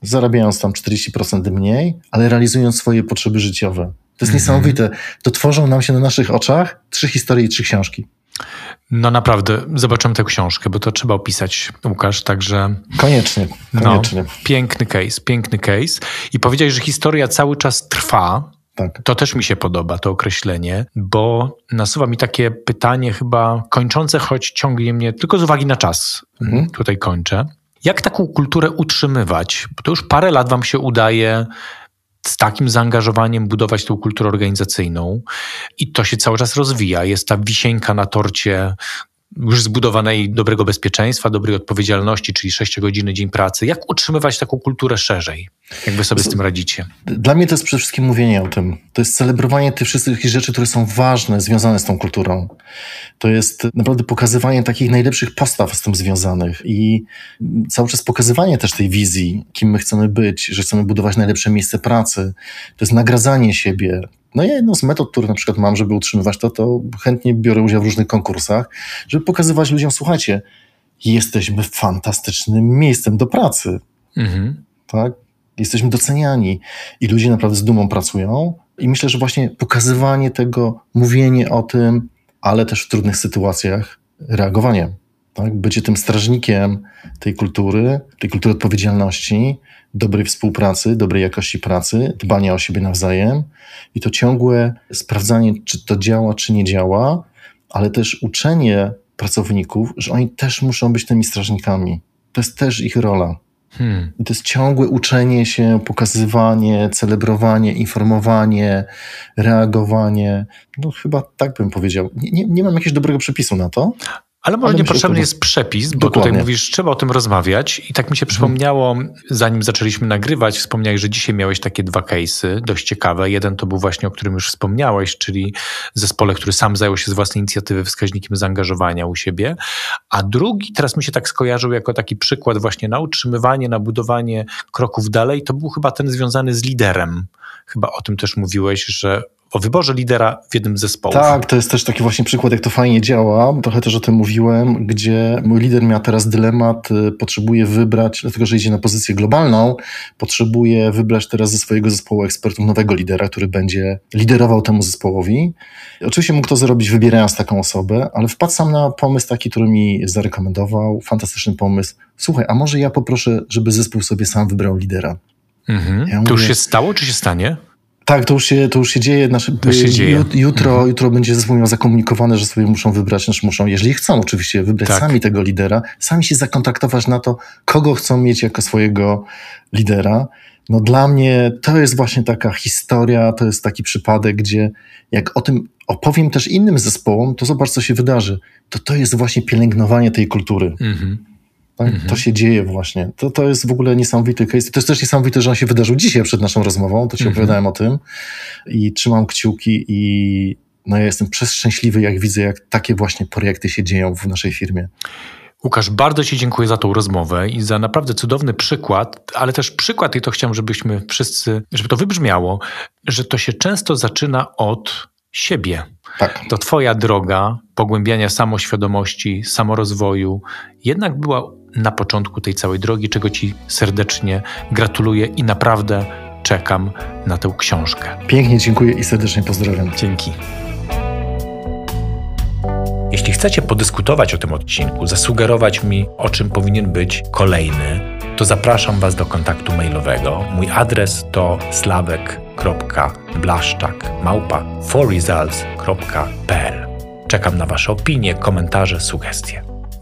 zarabiając tam 40% mniej, ale realizując swoje potrzeby życiowe. To jest -hmm. niesamowite. To tworzą nam się na naszych oczach trzy historie i trzy książki. No naprawdę, zobaczymy tę książkę, bo to trzeba opisać, Łukasz, także... Koniecznie, no, koniecznie. No, piękny case, piękny case. I powiedziałeś, że historia cały czas trwa. Tak. To też mi się podoba, to określenie, bo nasuwa mi takie pytanie chyba kończące, choć ciągnie mnie, tylko z uwagi na czas, mhm. tutaj kończę. Jak taką kulturę utrzymywać? Bo to już parę lat Wam się udaje z takim zaangażowaniem budować tą kulturę organizacyjną i to się cały czas rozwija. Jest ta wisienka na torcie już zbudowanej dobrego bezpieczeństwa, dobrej odpowiedzialności, czyli 6 godziny dzień pracy. Jak utrzymywać taką kulturę szerzej? Jak wy sobie z tym radzicie? Dla mnie to jest przede wszystkim mówienie o tym. To jest celebrowanie tych wszystkich rzeczy, które są ważne, związane z tą kulturą. To jest naprawdę pokazywanie takich najlepszych postaw z tym związanych i cały czas pokazywanie też tej wizji, kim my chcemy być, że chcemy budować najlepsze miejsce pracy. To jest nagradzanie siebie, no ja jedną z metod, które na przykład mam, żeby utrzymywać to, to chętnie biorę udział w różnych konkursach, żeby pokazywać ludziom, słuchajcie, jesteśmy fantastycznym miejscem do pracy. Mhm. Tak? Jesteśmy doceniani i ludzie naprawdę z dumą pracują. I myślę, że właśnie pokazywanie tego, mówienie o tym, ale też w trudnych sytuacjach reagowanie. Tak? Bycie tym strażnikiem tej kultury, tej kultury odpowiedzialności, dobrej współpracy, dobrej jakości pracy, dbania o siebie nawzajem i to ciągłe sprawdzanie, czy to działa, czy nie działa, ale też uczenie pracowników, że oni też muszą być tymi strażnikami. To jest też ich rola. Hmm. I to jest ciągłe uczenie się, pokazywanie, celebrowanie, informowanie, reagowanie. No chyba tak bym powiedział. Nie, nie, nie mam jakiegoś dobrego przepisu na to, ale może niepotrzebny jest przepis, bo Dokładnie. tutaj mówisz, trzeba o tym rozmawiać. I tak mi się przypomniało, zanim zaczęliśmy nagrywać, wspomniałeś, że dzisiaj miałeś takie dwa case'y, dość ciekawe. Jeden to był właśnie, o którym już wspomniałeś, czyli zespole, który sam zajął się z własnej inicjatywy wskaźnikiem zaangażowania u siebie. A drugi, teraz mi się tak skojarzył jako taki przykład właśnie na utrzymywanie, na budowanie kroków dalej, to był chyba ten związany z liderem. Chyba o tym też mówiłeś, że o wyborze lidera w jednym zespole. Tak, to jest też taki właśnie przykład, jak to fajnie działa. Trochę też o tym mówiłem, gdzie mój lider miał teraz dylemat, y, potrzebuje wybrać, dlatego że idzie na pozycję globalną, potrzebuje wybrać teraz ze swojego zespołu ekspertów nowego lidera, który będzie liderował temu zespołowi. Oczywiście mógł to zrobić wybierając taką osobę, ale wpadł sam na pomysł taki, który mi zarekomendował. Fantastyczny pomysł. Słuchaj, a może ja poproszę, żeby zespół sobie sam wybrał lidera. Mhm. Ja mówię, to już się stało, czy się stanie? Tak, to już się, to już się dzieje. Znaczy, to się dzieje. Jutro, mhm. jutro będzie zespół zakomunikowane, że sobie muszą wybrać, znaczy muszą, jeżeli chcą oczywiście, wybrać tak. sami tego lidera, sami się zakontaktować na to, kogo chcą mieć jako swojego lidera. No dla mnie to jest właśnie taka historia, to jest taki przypadek, gdzie jak o tym opowiem też innym zespołom, to zobacz, co się wydarzy. To to jest właśnie pielęgnowanie tej kultury. Mhm. Tak? Mhm. To się dzieje właśnie. To, to jest w ogóle niesamowity case. To jest też niesamowite, że on się wydarzył dzisiaj przed naszą rozmową. To ci mhm. opowiadałem o tym i trzymam kciuki i no ja jestem przeszczęśliwy, jak widzę, jak takie właśnie projekty się dzieją w naszej firmie. Łukasz, bardzo Ci dziękuję za tą rozmowę i za naprawdę cudowny przykład, ale też przykład, i to chciałem, żebyśmy wszyscy, żeby to wybrzmiało, że to się często zaczyna od siebie. Tak. To Twoja droga pogłębiania samoświadomości, samorozwoju jednak była na początku tej całej drogi, czego Ci serdecznie gratuluję i naprawdę czekam na tę książkę. Pięknie dziękuję i serdecznie pozdrawiam. Dzięki. Jeśli chcecie podyskutować o tym odcinku, zasugerować mi, o czym powinien być kolejny, to zapraszam Was do kontaktu mailowego. Mój adres to slawek.blaszczak małpa forresults.pl Czekam na Wasze opinie, komentarze, sugestie.